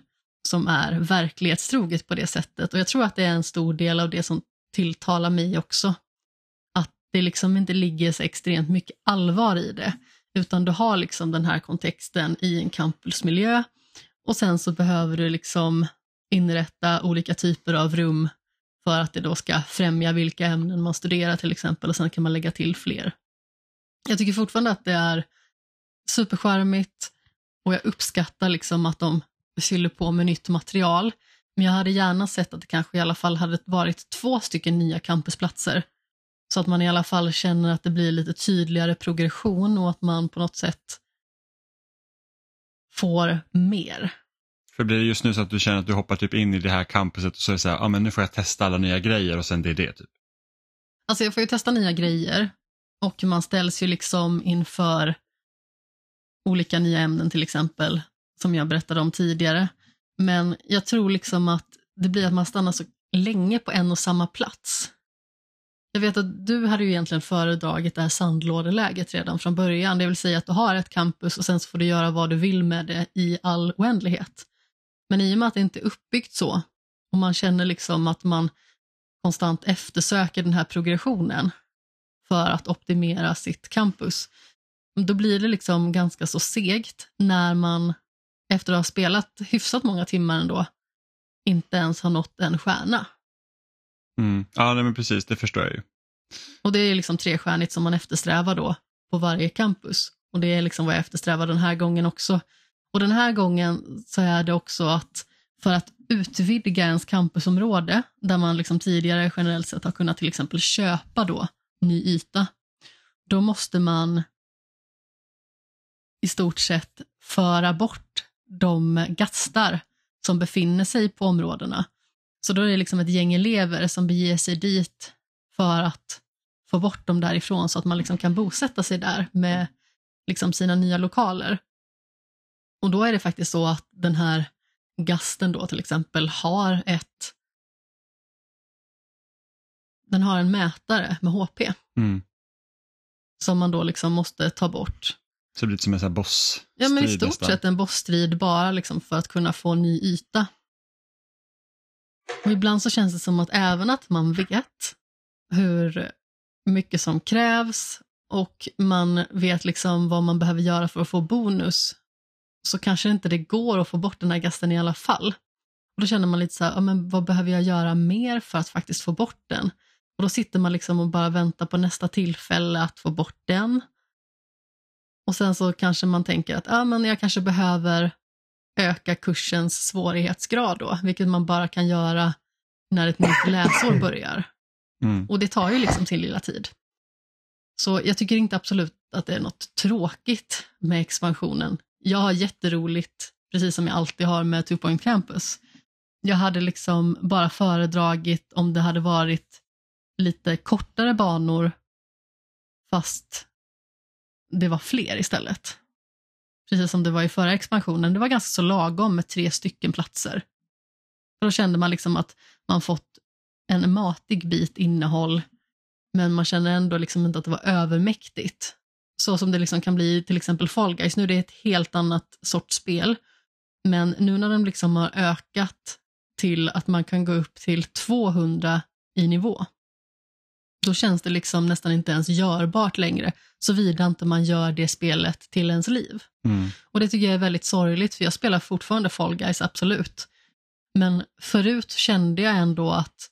som är verklighetstroget på det sättet. Och jag tror att det är en stor del av det som tilltalar mig också. Att det liksom inte ligger så extremt mycket allvar i det, utan du har liksom den här kontexten i en campusmiljö och sen så behöver du liksom inrätta olika typer av rum för att det då ska främja vilka ämnen man studerar till exempel och sen kan man lägga till fler. Jag tycker fortfarande att det är superskärmigt och jag uppskattar liksom att de fyller på med nytt material. Men jag hade gärna sett att det kanske i alla fall hade varit två stycken nya campusplatser. Så att man i alla fall känner att det blir lite tydligare progression och att man på något sätt får mer. För blir det just nu så att du känner att du hoppar typ in i det här campuset och så är det så här, ja ah, men nu får jag testa alla nya grejer och sen det är det typ? Alltså jag får ju testa nya grejer och man ställs ju liksom inför olika nya ämnen till exempel, som jag berättade om tidigare. Men jag tror liksom att det blir att man stannar så länge på en och samma plats. Jag vet att du hade ju egentligen föredragit det här sandlådeläget redan från början, det vill säga att du har ett campus och sen så får du göra vad du vill med det i all oändlighet. Men i och med att det inte är uppbyggt så och man känner liksom att man konstant eftersöker den här progressionen för att optimera sitt campus, då blir det liksom ganska så segt när man efter att ha spelat hyfsat många timmar ändå inte ens har nått en stjärna. Mm. Ja, men precis, det förstår jag ju. Och det är liksom trestjärnigt som man eftersträvar då på varje campus. Och det är liksom vad jag eftersträvar den här gången också. Och den här gången så är det också att för att utvidga ens campusområde, där man liksom tidigare generellt sett har kunnat till exempel köpa då ny yta, då måste man i stort sett föra bort de gastar som befinner sig på områdena. Så då är det liksom ett gäng elever som beger sig dit för att få bort dem därifrån så att man liksom kan bosätta sig där med liksom sina nya lokaler. Och då är det faktiskt så att den här gasten då till exempel har ett den har en mätare med HP. Mm. Som man då liksom måste ta bort. Så det blir som en sån boss Ja, men i stort nästan. sett en bossstrid bara liksom för att kunna få ny yta. Och ibland så känns det som att även att man vet hur mycket som krävs och man vet liksom vad man behöver göra för att få bonus så kanske inte det går att få bort den här gasten i alla fall. Och Då känner man lite så här, ja, men vad behöver jag göra mer för att faktiskt få bort den? Och Då sitter man liksom och bara väntar på nästa tillfälle att få bort den. Och sen så kanske man tänker att ja, men jag kanske behöver öka kursens svårighetsgrad då, vilket man bara kan göra när ett nytt läsår börjar. Mm. Och det tar ju liksom sin lilla tid. Så jag tycker inte absolut att det är något tråkigt med expansionen. Jag har jätteroligt, precis som jag alltid har med Two Point Campus. Jag hade liksom bara föredragit om det hade varit lite kortare banor fast det var fler istället. Precis som det var i förra expansionen. Det var ganska så lagom med tre stycken platser. För då kände man liksom att man fått en matig bit innehåll men man känner ändå liksom inte att det var övermäktigt. så som det liksom kan bli till exempel Fall Guys. Nu är det ett helt annat sorts spel, men nu när de liksom har ökat till att man kan gå upp till 200 i nivå, då känns det liksom nästan inte ens görbart längre, såvida inte man gör det spelet till ens liv. Mm. Och det tycker jag är väldigt sorgligt, för jag spelar fortfarande Fall Guys, absolut. Men förut kände jag ändå att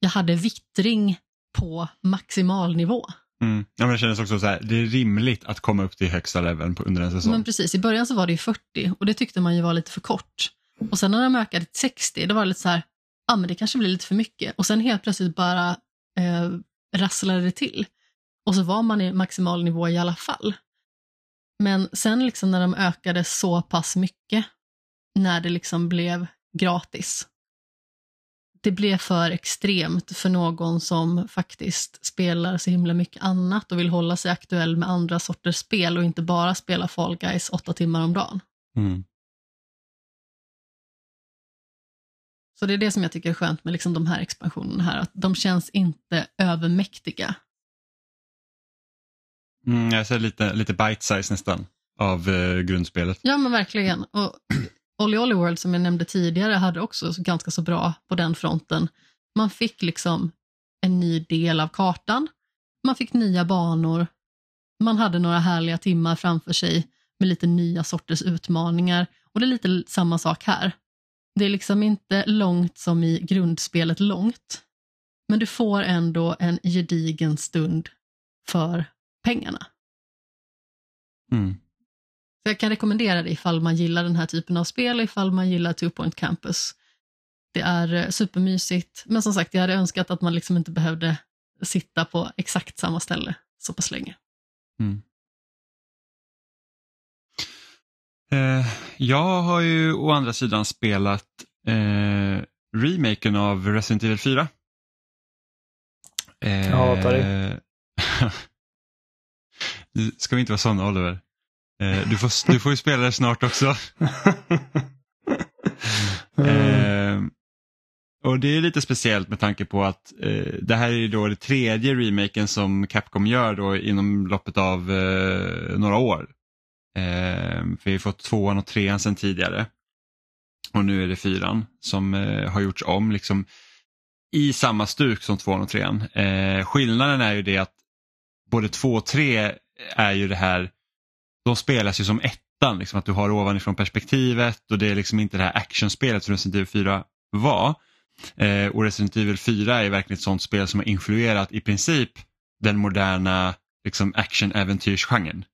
jag hade vittring på maximal nivå. Mm. Ja, men det kändes också så här, det är rimligt att komma upp till högsta leveln på, under en säsong. Men precis, i början så var det ju 40 och det tyckte man ju var lite för kort. Och sen när de ökade till 60, då var det lite så här, ja ah, men det kanske blir lite för mycket. Och sen helt plötsligt bara eh, rasslade det till. Och så var man i maximal nivå i alla fall. Men sen liksom när de ökade så pass mycket, när det liksom blev gratis, det blev för extremt för någon som faktiskt spelar så himla mycket annat och vill hålla sig aktuell med andra sorters spel och inte bara spela Fall Guys åtta timmar om dagen. Mm. Så det är det som jag tycker är skönt med liksom de här expansionerna här, att de känns inte övermäktiga. Mm, jag ser lite, lite bite size nästan av eh, grundspelet. Ja men verkligen. Och Olly Olly World som jag nämnde tidigare hade också ganska så bra på den fronten. Man fick liksom en ny del av kartan, man fick nya banor, man hade några härliga timmar framför sig med lite nya sorters utmaningar och det är lite samma sak här. Det är liksom inte långt som i grundspelet långt, men du får ändå en gedigen stund för pengarna. Mm. Så jag kan rekommendera det ifall man gillar den här typen av spel, ifall man gillar Two Point Campus. Det är eh, supermysigt, men som sagt, jag hade önskat att man liksom inte behövde sitta på exakt samma ställe så pass länge. Mm. Eh, jag har ju å andra sidan spelat eh, remaken av Resident Evil 4. Eh, Jag hatar det. Du ska vi inte vara sådana Oliver. Eh, du, får, du får ju spela det snart också. Eh, och det är lite speciellt med tanke på att eh, det här är ju då det tredje remaken som Capcom gör då inom loppet av eh, några år. Eh, vi har fått tvåan och trean sedan tidigare. Och nu är det fyran som eh, har gjorts om liksom i samma stuk som tvåan och trean. Eh, skillnaden är ju det att både två och tre är ju det här, de spelas ju som ettan, liksom, att du har ovanifrån perspektivet och det är liksom inte det här actionspelet som Resident Evil 4 var. Eh, och Resident Evil 4 är verkligen ett sånt spel som har influerat i princip den moderna liksom, action-äventyrsgenren.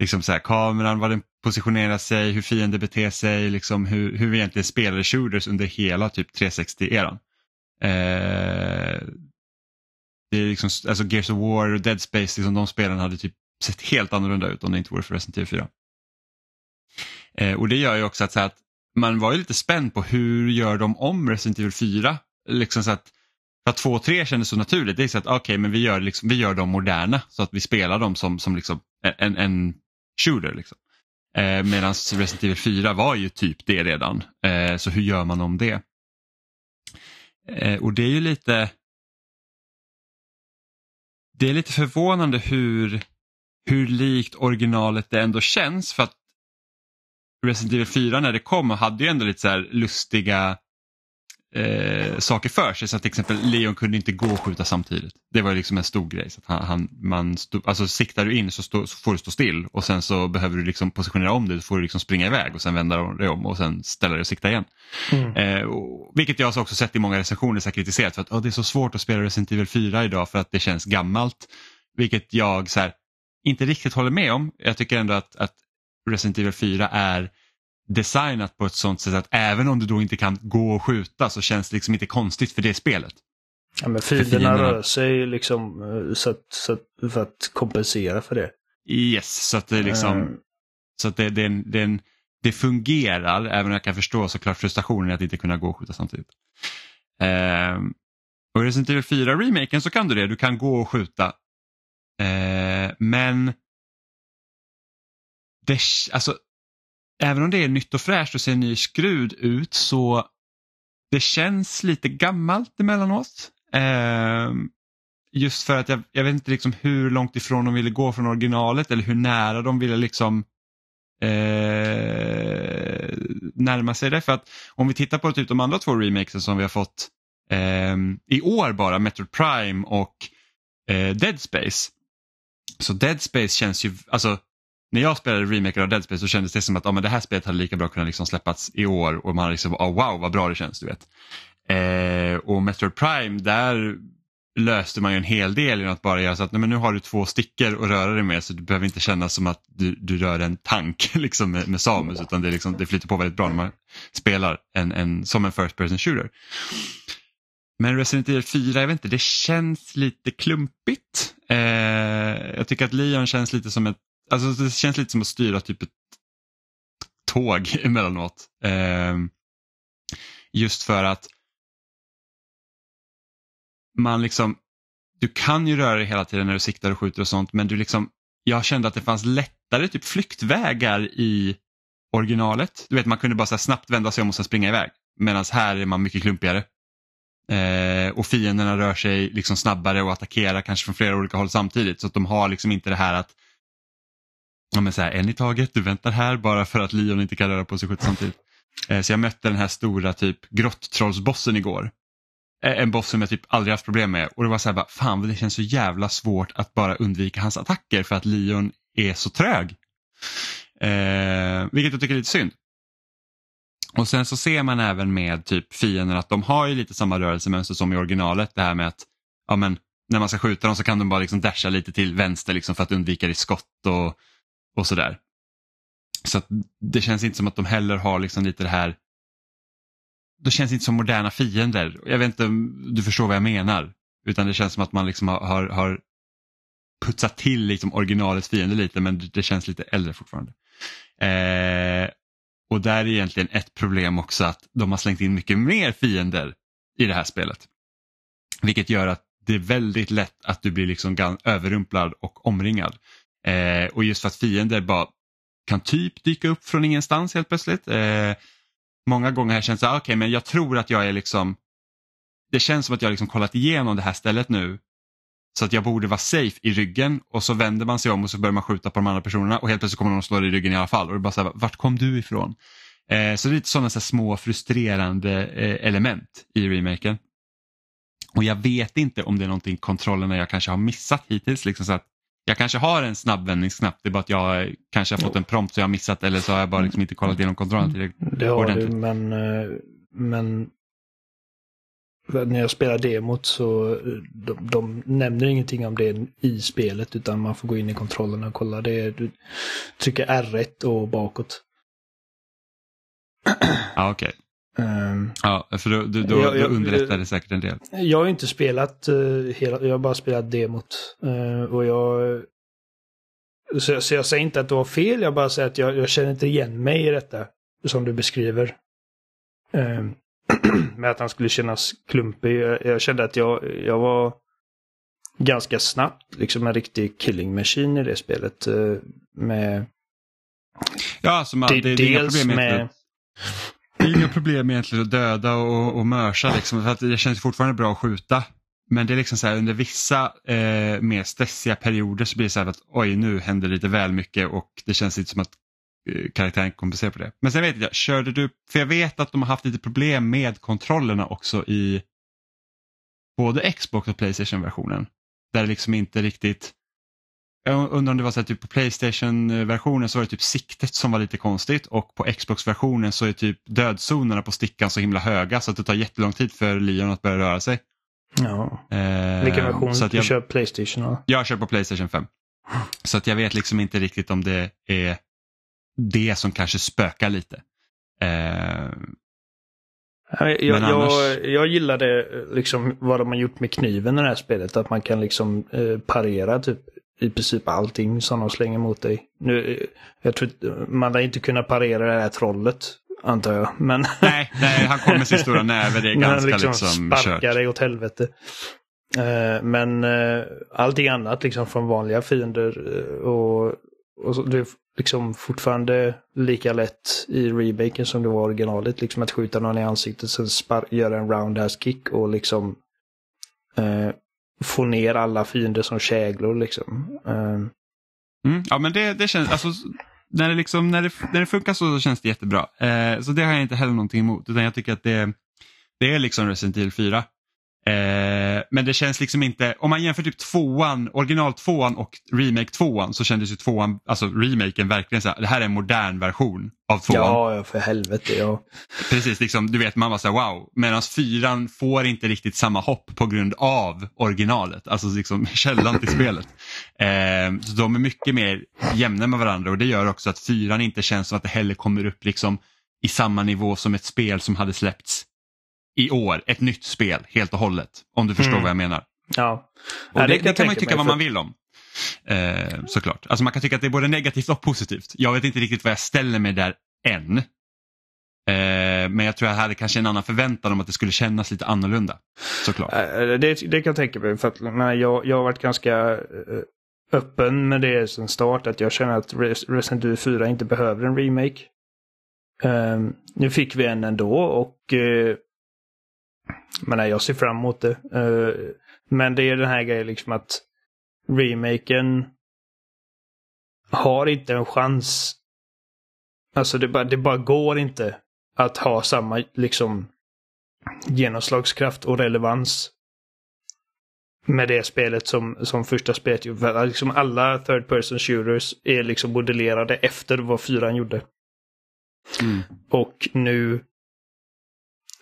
Liksom så här, kameran, var den positionerar sig, hur fiender beter sig, liksom hur, hur vi egentligen spelade shooters under hela typ 360-eran. Eh, det är liksom, alltså Gears of War och Dead Space, liksom, de spelen hade typ sett helt annorlunda ut om det inte vore för Resident Evil 4. Eh, och det gör ju också att, så här, att man var ju lite spänd på hur gör de om Resident Evil 4? Liksom så att, för att 2 och 3 kändes så naturligt. Det är så att okej, okay, men vi gör, liksom, vi gör dem moderna så att vi spelar dem som, som liksom en, en shooter. Liksom. Eh, Medan Resident Evil 4 var ju typ det redan. Eh, så hur gör man om det? Eh, och det är ju lite det är lite förvånande hur, hur likt originalet det ändå känns för att Resident Evil 4 när det kom hade ju ändå lite så här lustiga eh, saker för sig. Så att till exempel Leon kunde inte gå och skjuta samtidigt. Det var liksom en stor grej. Så att han, han, man stod, alltså siktar du in så, stå, så, får du stå still och sen så behöver du liksom positionera om dig så får du liksom springa iväg och sen vända dig om och sen ställa dig och sikta igen. Mm. Eh, och, vilket jag också sett i många recensioner så kritiserat för att oh, det är så svårt att spela Resident Evil 4 idag för att det känns gammalt. Vilket jag så här, inte riktigt håller med om. Jag tycker ändå att, att Resident Evil 4 är designat på ett sånt sätt att även om du då inte kan gå och skjuta så känns det liksom inte konstigt för det spelet. Ja, men fienderna- rör sig liksom eh, så att, så att, för att kompensera för det. Yes, så att det är liksom Eh, så att det, det, det, det fungerar även om jag kan förstå såklart frustrationen i att inte kunna gå och skjuta samtidigt. Ehm, och i Resident Evil 4 remaken så kan du det, du kan gå och skjuta. Eh, men det, alltså, även om det är nytt och fräscht och ser ny skrud ut så det känns lite gammalt emellanåt. Eh, just för att jag, jag vet inte liksom hur långt ifrån de ville gå från originalet eller hur nära de ville liksom eh, närma sig det. För att om vi tittar på typ de andra två remakesen som vi har fått eh, i år bara, Metroid Prime och eh, Dead Space. Så Dead Space känns ju, alltså när jag spelade remaken av Dead Space så kändes det som att ah, men det här spelet hade lika bra kunnat liksom släppas i år och man liksom, ah, wow vad bra det känns du vet. Eh, och Metroid Prime där löste man ju en hel del genom att bara göra så att nej, men nu har du två stickor att röra dig med så du behöver inte känna som att du, du rör en tank liksom med, med Samus utan det, liksom, det flyter på väldigt bra när man spelar en, en, som en first person shooter. Men Resident Evil 4, jag vet inte, det känns lite klumpigt. Eh, jag tycker att Leon känns lite som ett, alltså det känns lite som att styra typ ett tåg emellanåt. Eh, just för att man liksom, du kan ju röra dig hela tiden när du siktar och skjuter och sånt men du liksom, jag kände att det fanns lättare typ flyktvägar i originalet. Du vet man kunde bara så snabbt vända sig om och sen springa iväg. Medan här är man mycket klumpigare. Eh, och fienderna rör sig liksom snabbare och attackerar kanske från flera olika håll samtidigt. Så att de har liksom inte det här att ja, men så här, en i taget, du väntar här bara för att Leon inte kan röra på sig samtidigt. Eh, så jag mötte den här stora typ grotttrollsbossen igår. Eh, en boss som jag typ aldrig haft problem med och det var så här bara, fan det känns så jävla svårt att bara undvika hans attacker för att Leon är så trög. Eh, vilket jag tycker är lite synd. Och sen så ser man även med typ fienden att de har ju lite samma rörelsemönster som i originalet. Det här med att ja, men, när man ska skjuta dem så kan de bara liksom dasha lite till vänster liksom för att undvika ditt skott och, och sådär. Så det känns inte som att de heller har liksom lite det här det känns inte som moderna fiender. Jag vet inte om du förstår vad jag menar. Utan det känns som att man liksom har, har, har putsat till liksom originalets fiende lite men det känns lite äldre fortfarande. Eh, och där är egentligen ett problem också att de har slängt in mycket mer fiender i det här spelet. Vilket gör att det är väldigt lätt att du blir liksom överrumplad och omringad. Eh, och just för att fiender bara kan typ dyka upp från ingenstans helt plötsligt. Eh, många gånger har jag känt att ah, okej okay, men jag tror att jag är liksom, det känns som att jag liksom kollat igenom det här stället nu så att jag borde vara safe i ryggen och så vänder man sig om och så börjar man skjuta på de andra personerna och helt plötsligt kommer någon och slår i ryggen i alla fall. Och det är bara så här, vart kom du ifrån? Eh, så det är lite sådana så små frustrerande eh, element i remaken. Och jag vet inte om det är någonting kontrollerna jag kanske har missat hittills. Liksom så att jag kanske har en snabbvändningsknapp, det är bara att jag kanske har fått en prompt så jag har missat eller så har jag bara liksom inte kollat igenom kontrollen tillräckligt Det har ordentligt. du, men, eh, men när jag spelar demot så de, de nämner ingenting om det i spelet utan man får gå in i kontrollerna och kolla. Det du trycker R1 och bakåt. Ja, okej. Okay. Um, ja, för då, då, då, jag, jag, då underlättar det säkert en del. Jag har inte spelat uh, hela, jag har bara spelat demot. Uh, och jag... Så, så, jag säger inte att du har fel, jag bara säger att jag, jag känner inte igen mig i detta. Som du beskriver. Um, med att han skulle kännas klumpig. Jag, jag kände att jag, jag var ganska snabbt liksom en riktig killing machine i det spelet. Uh, med... Ja, alltså man, det, det, det är inga problem med... Det är inga problem egentligen att döda och, och mörsa liksom, för att det känns fortfarande bra att skjuta. Men det är liksom så här under vissa eh, mer stressiga perioder så blir det så här att oj nu händer lite väl mycket och det känns lite som att eh, karaktären kompenserar på det. Men sen vet jag, körde du, för jag vet att de har haft lite problem med kontrollerna också i både Xbox och Playstation-versionen. Där det liksom inte riktigt, jag undrar om det var så att typ på Playstation-versionen så var det typ siktet som var lite konstigt och på Xbox-versionen så är typ dödzonerna på stickan så himla höga så att det tar jättelång tid för Leon att börja röra sig. Ja. Eh, Vilken version? Så att jag, du kör Playstation? Eller? Jag kör på Playstation 5. Så att jag vet liksom inte riktigt om det är det som kanske spökar lite. Eh, jag, annars... jag, jag gillade liksom vad de har gjort med kniven i det här spelet. Att man kan liksom eh, parera typ i princip allting som de slänger mot dig. Nu, jag tror man lär inte kunna parera det här trollet, antar jag. Men nej, nej, han kommer med sin stora näve. Det är ganska liksom, liksom sparkar kört. dig åt helvete. Uh, men uh, allting annat liksom från vanliga fiender uh, och, och så, det är liksom fortfarande lika lätt i remaken som det var originalet. Liksom att skjuta någon i ansiktet, sen spar- göra en roundhouse kick och liksom få ner alla fiender som käglor liksom. Ehm. Mm, ja men det, det känns, alltså, när, det liksom, när, det, när det funkar så, så känns det jättebra. Eh, så det har jag inte heller någonting emot utan jag tycker att det, det är liksom Resident Evil 4. Eh, men det känns liksom inte, om man jämför typ tvåan, original tvåan och remake tvåan så kändes ju tvåan, alltså remaken verkligen så här, det här är en modern version av tvåan. Ja, för helvete. Ja. Precis, liksom, du vet man var så här, wow. Medan fyran får inte riktigt samma hopp på grund av originalet, alltså liksom källan till spelet. Eh, så de är mycket mer jämna med varandra och det gör också att fyran inte känns som att det heller kommer upp liksom i samma nivå som ett spel som hade släppts i år. Ett nytt spel helt och hållet. Om du förstår Mm. vad jag menar. Ja. Och Ja, det, det det, kan jag kan man tycka vad för- man vill om. Eh, såklart. Alltså man kan tycka att det är både negativt och positivt. Jag vet inte riktigt vad jag ställer mig där än. Eh, men jag tror jag hade kanske en annan förväntan om att det skulle kännas lite annorlunda. Såklart. Eh, Det, det kan jag tänka mig. För att, men jag, jag har varit ganska eh, öppen med det sen start. Att jag känner att Res- Resident Evil 4 inte behöver en remake. Ehm, nu fick vi en ändå och uh, men nej, jag ser fram emot det. Eh, men det är den här grejen liksom att remaken har inte en chans. Alltså det bara, det bara går inte att ha samma liksom genomslagskraft och relevans med det spelet som, som första spelet gjorde. Liksom alla third person shooters är liksom modellerade efter vad fyran gjorde. Mm. Och nu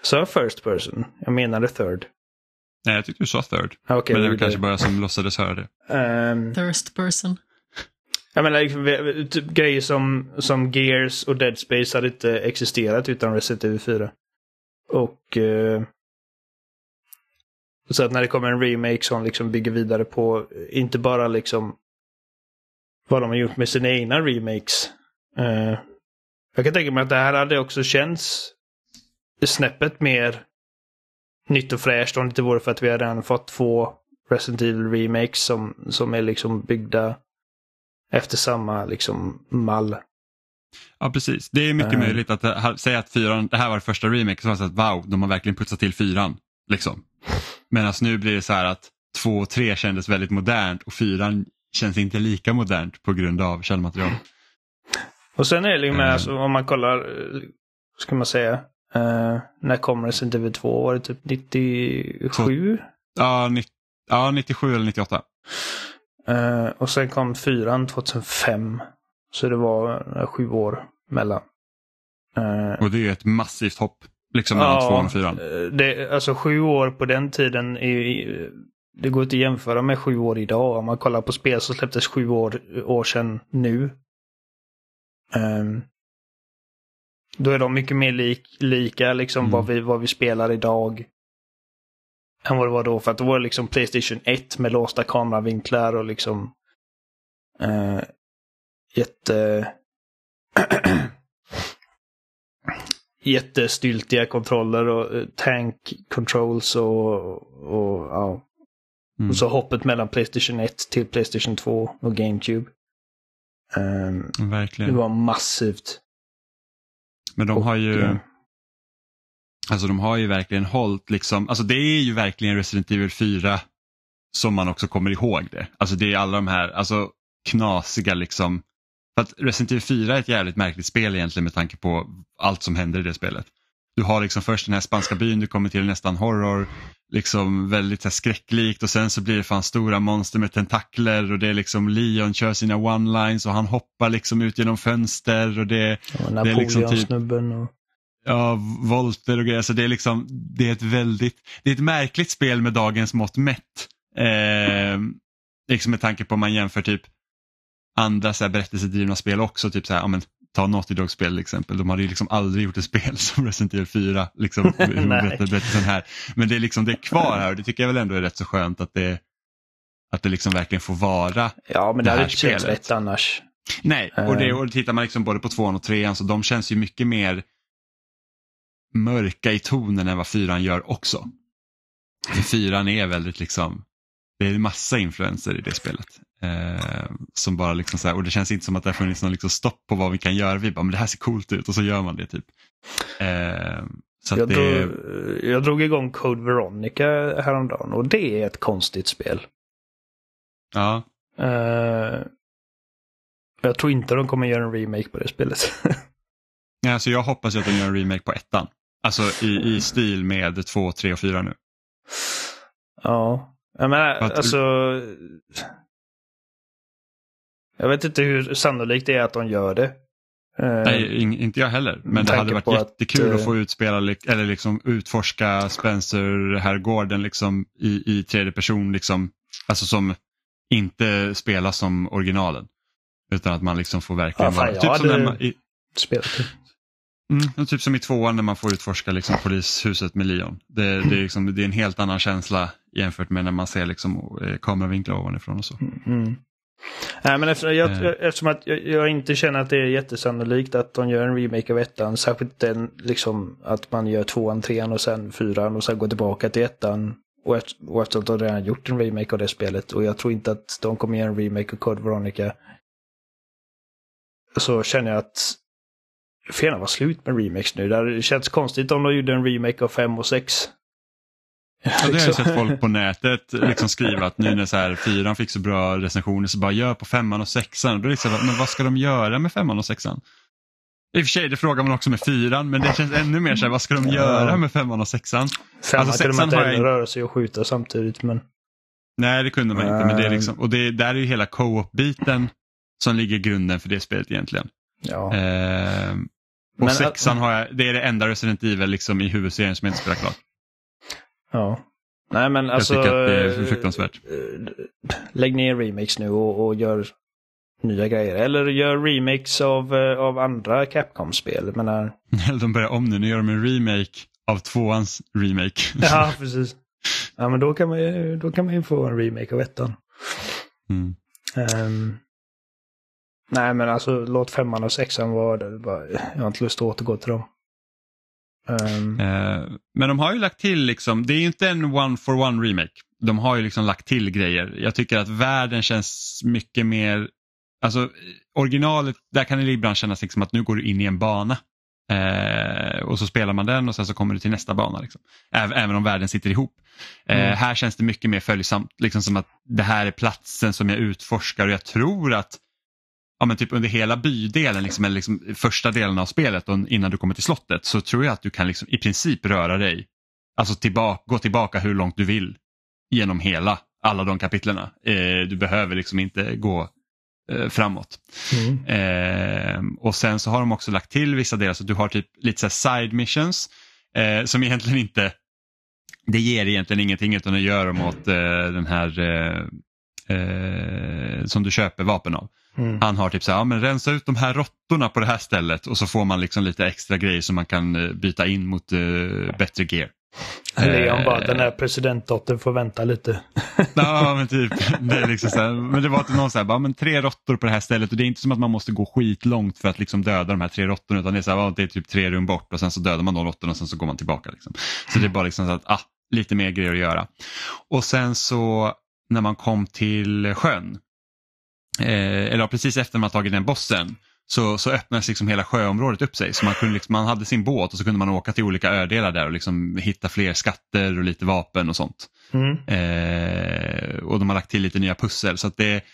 så jag first person. Jag menade third. Nej, jag tyckte du sa third. Okej, men det var kanske gjorde bara som låtsades höra det. Ehm, Thirst person. Jag menar, typ grejer som, som Gears och Dead Space hade inte existerat utan Resident Evil 4. Och... Eh, så att när det kommer en remake som liksom bygger vidare på, inte bara liksom vad de har gjort med sina egna remakes. Eh, jag kan tänka mig att det här hade också känts snäppet mer nytt och fräscht om det inte vore för att vi har redan fått två Resident Evil remakes som, som är liksom byggda efter samma liksom mall. Ja, precis. Det är mycket Eh. möjligt att här, säga att fyran, det här var det första remake så var det att wow, de har verkligen putsat till fyran. Liksom. Medan nu blir det så här att två och tre kändes väldigt modernt och fyran känns inte lika modernt på grund av källmaterial. Och sen är det ju med, Mm. alltså, om man kollar, eh, ska man säga, eh, när kommer Resident Evil 2? Var det typ 97? Ja, ni, ja 97 eller 98. Eh, och sen kom fyran 2005. Så det var eh, sju år mellan. Eh, Och det är ju ett massivt hopp liksom mellan tvåan och fyran. det, alltså sju år på den tiden är ju- det går inte att jämföra med sju år idag. Om man kollar på spel så släpptes sju år, år sedan nu. Ehm, då är de mycket mer lik, lika liksom Mm. vad, vi, vad vi spelar idag. Än vad det var då. För att då var det liksom Playstation 1 med låsta kameravinklar och liksom eh, jätte jättestyltiga kontroller och eh, tank controls och, och ja. Mm. Och så hoppet mellan Playstation 1 till Playstation 2 och GameCube. Det Verkligen. var massivt. Men de och, har ju, alltså de har ju verkligen hållit liksom, alltså det är ju verkligen Resident Evil 4 som man också kommer ihåg det. Alltså det är alla de här, alltså knasiga liksom, för att Resident Evil 4 är ett jävligt märkligt spel egentligen med tanke på allt som händer i det spelet. Du har liksom först den här spanska byn, du kommer till nästan horror, liksom väldigt här, skräcklikt och sen så blir det fan stora monster med tentakler och det är liksom Leon kör sina one-lines och han hoppar liksom ut genom fönster och det och det är liksom typ- och... Ja, volter och grejer. Så det är liksom, det är ett väldigt, det är ett märkligt spel med dagens mått mätt. Eh, liksom med tanke på om man jämför typ andra så här berättelsedrivna spel också, typ så här, ja, men, ta Naughty Dog-spel till exempel. De hade ju liksom aldrig gjort ett spel som Resident Evil 4, liksom, här. Men det är liksom, det är kvar här och det tycker jag väl ändå är rätt så skönt att det, att det liksom verkligen får vara Ja, men det det hade inte känts rätt annars. Nej, och, det, Eh. och tittar man liksom både på tvåan och trean så de känns ju mycket mer mörka i tonen än vad fyran gör också. För fyran är väldigt liksom, det är massa influenser i det spelet. Eh, som bara liksom så här, och det känns inte som att det har funnits någon liksom stopp på vad vi kan göra. Vi bara, men det här ser coolt ut och så gör man det typ. Eh, Så Jag, det, drog, jag drog igång Code Veronica häromdagen och det är ett konstigt spel. ja, Eh, jag tror inte de kommer göra en remake på det spelet. Nej, alltså jag hoppas att de gör en remake på ettan. Alltså i, i stil med två, tre och fyra nu. ja, jag menar, att- alltså. Jag vet inte hur sannolikt det är att de gör det. Eh, Nej, in, inte jag heller. Men det hade varit på att, jättekul att, eh, få utspela eller liksom utforska Spencer-herrgården liksom i, i tredje person. Liksom, alltså som inte spelas som originalen. Utan att man liksom får verkligen Ja, fan, vara... Typ, som när man, i, mm, typ som i tvåan när man får utforska liksom polishuset med Leon. Det, det, är liksom, det är en helt annan känsla jämfört med när man ser liksom, eh, kameravinklar ovanifrån och så. Mm. Nej, men efter, jag, Eh. eftersom att jag, jag inte känner att det är jättesannolikt att de gör en remake av ettan, särskilt den liksom att man gör tvåan, trean och sen fyran och sen går tillbaka till ettan. Och efter, och efter att de redan gjort en remake av det spelet och jag tror inte att de kommer göra en remake av Code Veronica. Så känner jag att får gärna vara slut med remakes nu. Det känts konstigt om de gjorde en remake av fem och sex. Ja, det har jag sett folk på nätet liksom skriva att nu när så här, fyran fick så bra recensioner så bara gör på femman och sexan. Då är det så här, men vad ska de göra med femman och sexan? I och för sig, det frågar man också med fyran, men det känns ännu mer så här, vad ska de göra med femman och sexan? Femman Alltså, kunde man inte jag röra sig och skjuta samtidigt men... Nej, det kunde man inte. Men det är liksom, och det, där är ju hela co-op-biten som ligger grunden för det spelet egentligen. Ja. Ehm, och Men, sexan har jag, det är det enda Resident Evil liksom i huvudserien som jag inte spelar klart. Ja. Nej men alltså. tycker att det är eh, fruktansvärt. eh, Lägg ner remakes nu och, och gör nya grejer. Eller gör remakes av, eh, av andra Capcom-spel. Jag menar. De börjar om nu, nu gör de en remake av tvåans remake. Ja, precis. Ja, men då kan man ju, då kan man ju få en remake av ettan. Mm. Ehm, nej, men alltså låt femman och sexan vara jag har inte lust att återgå till dem. Eh, men de har ju lagt till, liksom, det är ju inte en one for one remake. De har ju liksom lagt till grejer. Jag tycker att världen känns mycket mer, alltså originalet, där kan det ibland kännas liksom att nu går du in i en bana. Eh, och så spelar man den och sen så kommer du till nästa bana. Liksom. Även, även om världen sitter ihop. Eh, Mm. Här känns det mycket mer följsamt, liksom som att det här är platsen som jag utforskar och jag tror att ja, men typ under hela bydelen, liksom, eller liksom första delen av spelet och innan du kommer till slottet så tror jag att du kan liksom i princip röra dig, alltså tillbaka, gå tillbaka hur långt du vill genom hela, alla de kapitlerna. Eh, du behöver liksom inte gå eh, framåt. mm. Eh, och sen så har de också lagt till vissa delar så du har typ lite så side missions eh, som egentligen inte, det ger egentligen ingenting utan det gör dem åt eh, den här eh, som du köper vapen av. Mm. Han har typ så här, ja, men rensa ut de här råttorna på det här stället och så får man liksom lite extra grejer som man kan eh, byta in mot eh, bättre gear. Leon bara, Eh. den här presidentdottern får vänta lite. Ja men typ, det är liksom så här, men det var till någon så här, bara, men tre råttor på det här stället och det är inte som att man måste gå skitlångt för att liksom döda de här tre råttorna utan det är, så här, det är typ tre rum bort och sen så dödar man de råttorna och sen så går man tillbaka. Liksom. Så det är bara liksom så att, ah, lite mer grejer att göra. Och sen så när man kom till sjön, eh, eller precis efter man tagit den bossen, så, så öppnades liksom hela sjöområdet upp sig. Så man, kunde liksom, man hade sin båt och så kunde man åka till olika ödelar där och liksom hitta fler skatter och lite vapen och sånt. Mm. Eh, och de har lagt till lite nya pussel. Så att det,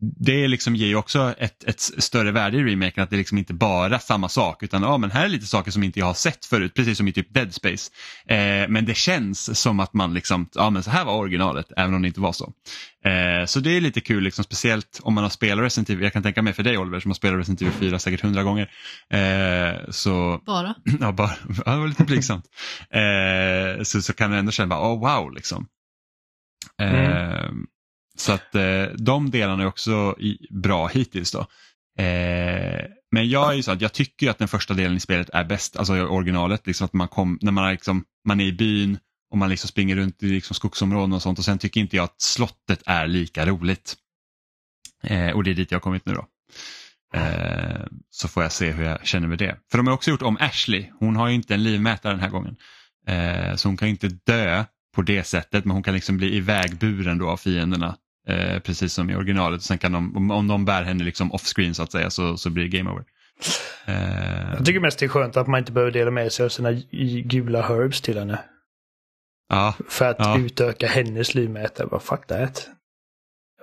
det liksom ger ju också ett, ett större värde i remaken att det är liksom inte bara samma sak utan ja, men här är lite saker som inte jag har sett förut, precis som i typ Dead Space. Eh, men det känns som att man liksom, ja men så här var originalet, även om det inte var så. Eh, så det är lite kul, liksom, speciellt om man har spelat Resident Evil, jag kan tänka mig för dig Oliver som har spelat Resident Evil 4 säkert hundra gånger. Eh, så Bara. ja, bara, ja, det var lite blygsamt. Eh, så, så kan du ändå känna, bara, oh, wow, liksom. Eh, så att eh, de delarna är också i, bra hittills. Då. Eh, men jag är ju så att jag tycker ju att den första delen i spelet är bäst, alltså originalet. Liksom att man, kom, när man, är liksom, man är i byn och man liksom springer runt i liksom skogsområden och sånt och sen tycker inte jag att slottet är lika roligt. Eh, och det är dit jag har kommit nu då. Eh, så får jag se hur jag känner med det. För de har också gjort om Ashley. Hon har ju inte en livmätare den här gången. Eh, så hon kan ju inte dö på det sättet men hon kan liksom bli ivägburen då av fienderna. Eh, precis som i originalet. Sen kan de, om, om de bär henne liksom off-screen så att säga så, så blir det game over. Eh, Jag tycker mest det är skönt att man inte behöver dela med sig av sina gula herbs till henne. ja, För att Ja. utöka hennes livmätare. Vad fuck that.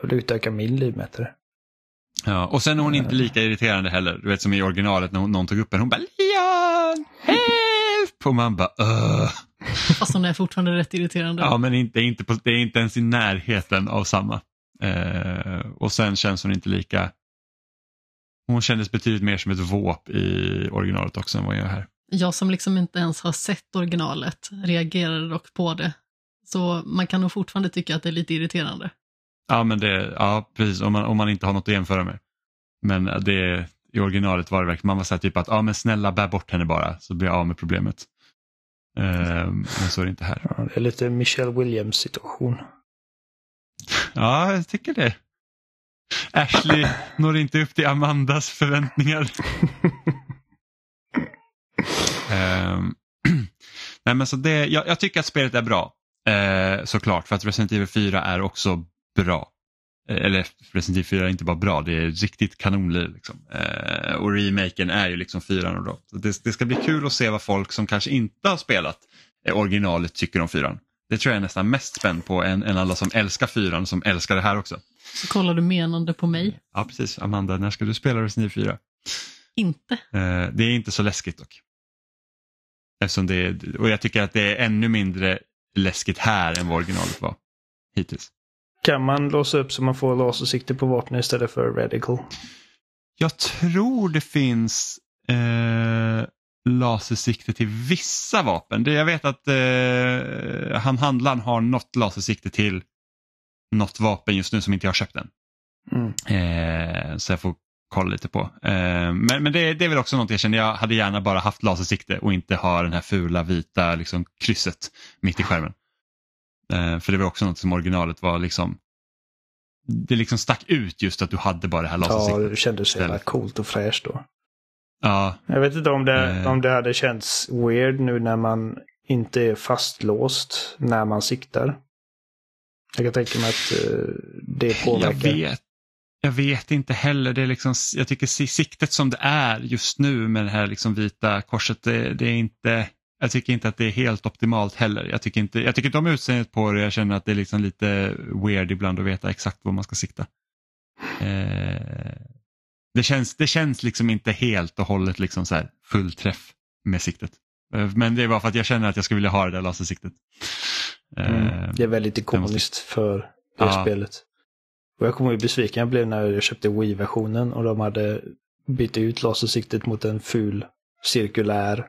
Jag vill utöka min livmätare. ja, och sen är hon inte lika irriterande heller. Du vet som i originalet när hon, någon tog upp henne. Hon bara Leon, help! Och man bara Ugh. Fast hon är fortfarande rätt irriterande. Ja, men inte, inte på, det är inte ens i närheten av samma. Eh, och sen känns hon inte lika... Hon kändes betydligt mer som ett våp i originalet också än vad jag gör här. Jag som liksom inte ens har sett originalet reagerade dock på det. Så man kan nog fortfarande tycka att det är lite irriterande. Ja, men det, ja precis, om man, om man inte har något att jämföra med. Men det, i originalet var det verkligen, man var så här typ att, ja men snälla bär bort henne bara så blir jag av med problemet. Eh, men så är det inte här. Ja, det är lite Michelle Williams situation. Ja, jag tycker det. Ashley når inte upp till Amandas förväntningar. Ehm, Nej, men så det, jag, jag tycker att spelet är bra. Eh, såklart, för att Resident Evil 4 är också bra. Eh, eller Resident Evil 4 är inte bara bra, det är riktigt kanonliv. Liksom. Eh, och remaken är ju liksom 4 och då. Så det, det ska bli kul att se vad folk som kanske inte har spelat originalet tycker om 4. Det tror jag är nästan mest spänd på än, än alla som älskar 4 som älskar det här också. Så kollar du menande på mig. Ja precis, Amanda, när ska du spela Resident Evil 4? Inte. Eh, det är inte så läskigt dock. Eftersom det är, och jag tycker att det är ännu mindre läskigt här än vad originalet var hittills. Kan man låsa upp så man får lasersikte på vapnet istället för radical? Jag tror det finns eh, lasersikte till vissa vapen. Det, jag vet att eh, han handlaren har något lasersikte till något vapen just nu som inte jag har köpt än. Mm. Eh, så jag får kolla lite på. Eh, men men det, det är väl också något jag känner, jag hade gärna bara haft lasersikte och inte ha den här fula vita liksom, krysset mitt i skärmen. Eh, för det var också något som originalet var liksom, det liksom stack ut just att du hade bara det här Ja, lasersiktet. det kändes så jävla coolt och fräscht då. Ja, Jag vet inte om det, Eh. om det hade känts weird nu när man inte är fastlåst när man siktar. Jag kan tänka mig att eh, det jag påverkar. vet. Jag vet inte heller. Det är liksom, jag tycker si- siktet som det är just nu med det här liksom vita korset, det, det är inte, jag tycker inte att det är helt optimalt heller. Jag tycker inte, jag tycker inte om utseendet på det. Jag känner att det är liksom lite weird ibland att veta exakt var man ska sikta. Eh, det, känns, det känns liksom inte helt och hållet liksom så här full träff med siktet. Eh, Men det är bara för att jag känner att jag skulle vilja ha det där lasersiktet. Eh, Mm. Det är väldigt ikoniskt för det Ja. spelet. Och jag kommer ihåg hur besviken jag blev när jag köpte Wii-versionen och de hade bytt ut lasersiktet mot en ful cirkulär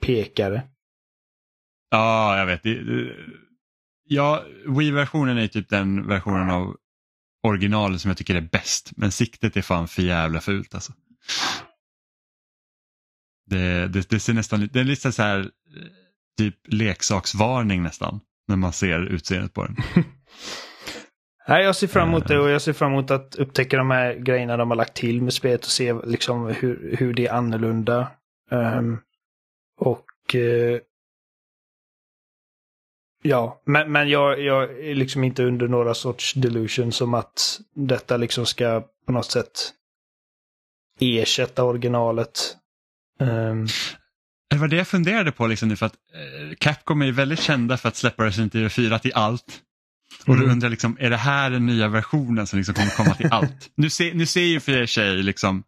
pekare. Ja, jag vet. Ja, Wii-versionen är typ den versionen av originalet som jag tycker är bäst. Men siktet är fan för jävla fult alltså. Det, det, det ser nästan lite- det är lite så här eh, typ leksaksvarning nästan. När man ser utseendet på den. Nej, jag ser fram emot Eh. det och jag ser fram emot att upptäcka de här grejerna de har lagt till med spelet och se liksom hur, hur det är annorlunda. Ehm, och eh, ja, men, men jag, jag är liksom inte under några sorts delusion som att detta liksom ska på något sätt ersätta originalet. Ehm, Det var det jag funderade på liksom nu för att eh, Capcom är väldigt kända för att släppa Resident Evil 4 till allt. Och då Mm. undrar jag liksom, är det här den nya versionen som liksom kommer komma till allt? Nu ser, nu ser ju för sig liksom,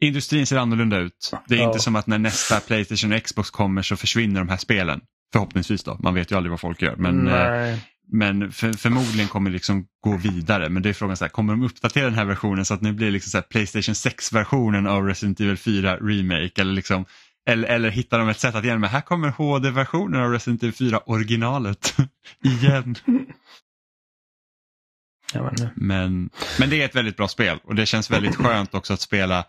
industrin ser annorlunda ut. Det är Ja. inte som att när nästa Playstation och Xbox kommer så försvinner de här spelen. Förhoppningsvis då, man vet ju aldrig vad folk gör. Men, eh, men för, förmodligen kommer det liksom gå vidare. Men det är frågan, så här, kommer de uppdatera den här versionen så att nu blir liksom så Playstation 6-versionen av Resident Evil 4 Remake? Eller, liksom, eller, eller hittar de ett sätt att igen, men här kommer HD-versionen av Resident Evil 4 originalet igen. Men, men det är ett väldigt bra spel och det känns väldigt skönt också att spela.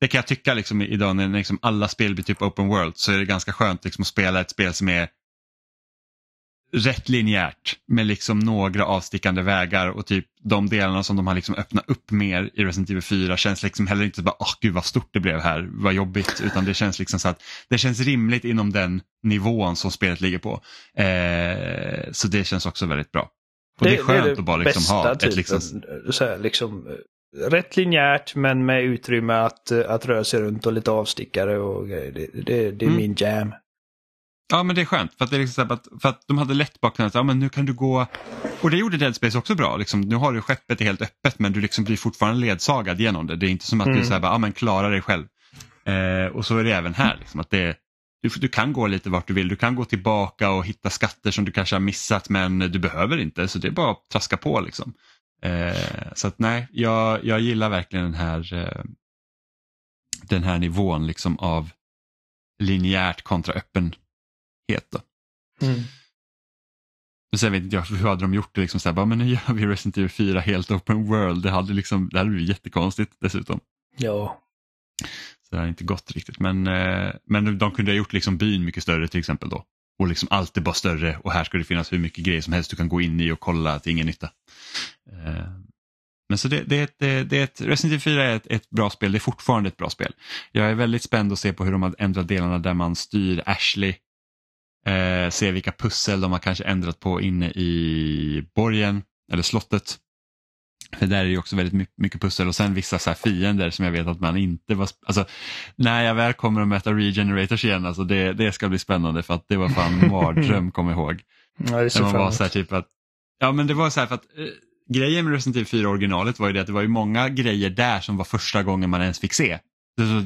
Det kan jag tycka liksom idag när liksom alla spel blir typ open world så är det ganska skönt liksom att spela ett spel som är rätt linjärt med liksom några avstickande vägar och typ de delarna som de har liksom öppnat upp mer i Resident Evil 4 känns liksom heller inte bara åh gud vad stort det blev här, vad jobbigt, utan det känns liksom så att det känns rimligt inom den nivån som spelet ligger på. Eh, så det känns också väldigt bra. Och det, är skönt att bara liksom ha ett typen, liksom, så här, liksom, eh, rätt linjärt men med utrymme att, att röra sig runt och lite avstickare och grejer. Det, det, det är Mm. min jam. Ja men det är skönt för att, det är liksom att, för att de hade lätt bara kunnat, ja men nu kan du gå, och det gjorde Dead Space också bra, liksom, nu har du skeppet är helt öppet men du liksom blir fortfarande ledsagad genom det. Det är inte som att Mm. du så här, bara, ja men klara dig själv. Eh, och så är det även här, liksom, att det, du, du kan gå lite vart du vill, du kan gå tillbaka och hitta skatter som du kanske har missat men du behöver inte så det är bara att traska på liksom. Eh, så att nej, jag, jag gillar verkligen den här, eh, den här nivån liksom av linjärt kontra öppenhet. Mm. Men sen vet inte jag, hur hade de gjort det? Liksom så här, bara, men nu gör vi Resident Evil 4 helt open world. Det hade, liksom, det hade blivit jättekonstigt dessutom. Ja. Så det hade inte gått riktigt. Men, eh, men de kunde ha gjort liksom byn mycket större till exempel då. Och liksom allt är bara större och här ska det finnas hur mycket grejer som helst du kan gå in i och kolla till ingen nytta. Eh, men så det, det, är ett, det, det är ett, Resident Evil 4 är ett, ett bra spel, det är fortfarande ett bra spel. Jag är väldigt spänd att se på hur de har ändrat delarna där man styr Ashley. Eh, se vilka pussel de har kanske ändrat på inne i borgen eller slottet. För där är det också väldigt my- mycket pussel och sen vissa så fiender som jag vet att man inte var... Alltså, när jag väl kommer att möta regenerators igen, alltså det, det ska bli spännande för att det var fan mardröm, kom ihåg. ja det När ser man fram var emot. så här typ att, ja men det var så här för att eh, grejen med Resident Evil 4 originalet var ju det att det var ju många grejer där som var första gången man ens fick se.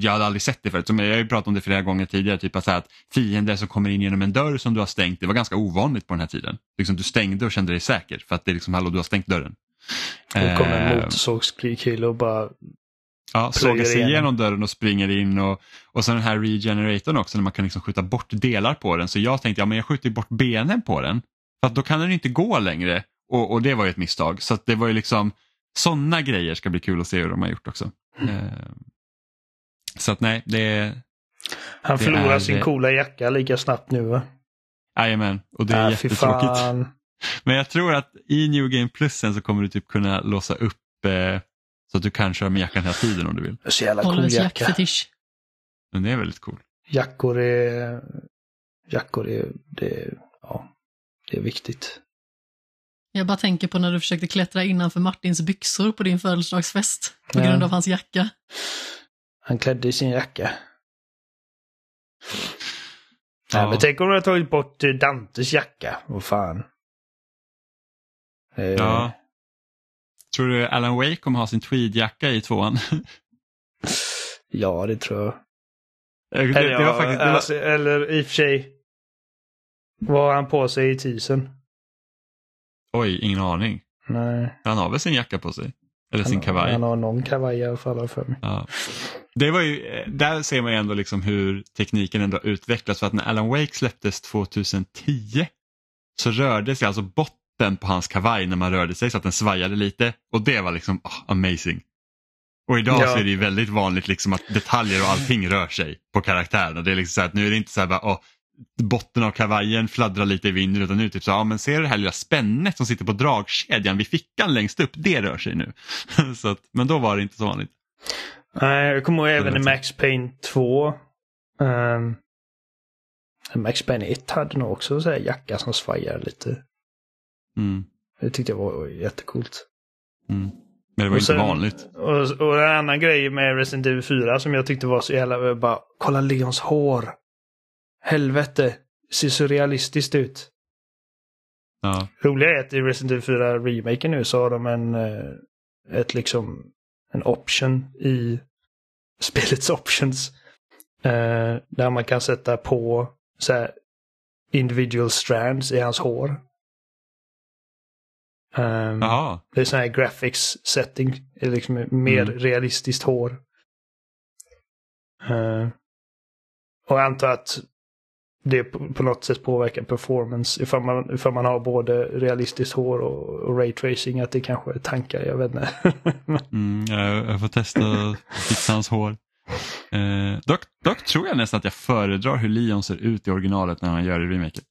Jag hade aldrig sett det förut, jag har ju pratat om det flera gånger tidigare, typ att, så att fiender som kommer in genom en dörr som du har stängt, det var ganska ovanligt på den här tiden. Liksom, du stängde och kände dig säker för att det är liksom, hallå du har stängt dörren. Och kommer en Eh, motorsågskille och bara... Ja, sågar sig igenom. dörren och springer in och, och sen den här regeneratorn också när man kan liksom skjuta bort delar på den. Så jag tänkte, ja men jag skjuter bort benen på den. För att då kan den inte gå längre. Och, och det var ju ett misstag. Så det var ju liksom, sådana grejer ska bli kul att se hur de har gjort också. Mm. Eh, så att nej, det är, Han Det förlorar är- sin coola jacka lika snabbt nu va? jajamän, och det är Äh, jättetråkigt. fan. Men jag tror att i New Game Plus sen så kommer du typ kunna låsa upp eh, så att du kan köra med jackan hela tiden om du vill. Så jävla cool jacka. jackfetisch. Men det är väldigt cool. Jackor är... Jackor är... Det är, ja, det är viktigt. Jag bara tänker på när du försökte klättra innanför Martins byxor på din födelsedagsfest på Ja. grund av hans jacka. Han klädde i sin jacka. Ja. Nej, men tänk om de hade tagit bort eh, Dantes jacka. Vad fan. Eh, Ja. Tror du Alan Wake kommer ha sin tweedjacka i tvåan? ja, det tror jag. det, Eller, det var faktiskt, det var, alltså, eller i och för sig. Vad har han på sig i tisen? oj, ingen aning. Nej. Han har väl sin jacka på sig? Eller sin han, kavaj? Han har någon kavaj i alla fall för mig. Ja. Det var ju, eh, där ser man ju ändå liksom hur tekniken ändå utvecklats. För att när Alan Wake släpptes 2010 så rörde sig alltså botten på hans kavaj när man rörde sig så att den svajade lite. Och det var liksom ah, amazing. Och idag Ja. så är det ju väldigt vanligt liksom att detaljer och allting rör sig på karaktärerna. Det är liksom så att nu är det inte så här bara, ah, botten av kavajen fladdrar lite i vinden utan nu typ så, ja men ser du det här lilla spännet som sitter på dragkedjan vid fickan längst upp, det rör sig nu. så att, men då var det inte så vanligt. Nej, jag kommer ihåg även i vet Max Payne 2. Um, Max Payne 1 hade nog också så här jacka som svajar lite. Mm. Det tyckte jag var jättecoolt. Mm. Men det var Och inte sen- vanligt. Och, och en annan grej med Resident Evil 4 som jag tyckte var så jävla... Bara, kolla Leons hår! Helvete! Ser så realistiskt ut. Ja. Roliga är att i Resident Evil 4 remaken nu så har de en... eh, Ett liksom... En option i spelets options. eh, där man kan sätta på så här, individual strands i hans hår. Um. Det är sån här graphics setting. Är liksom mer Mm. realistiskt hår. Eh, och jag antar att det på, något sätt påverkar performance. Ifall man, ifall man har både realistiskt hår och, och raytracing. Att det kanske är tankar, jag vet inte. Mm, jag, jag får testa fixa hans hår. Eh, dock, dock tror jag nästan att jag föredrar hur Leon ser ut i originalet när han gör det i remaken.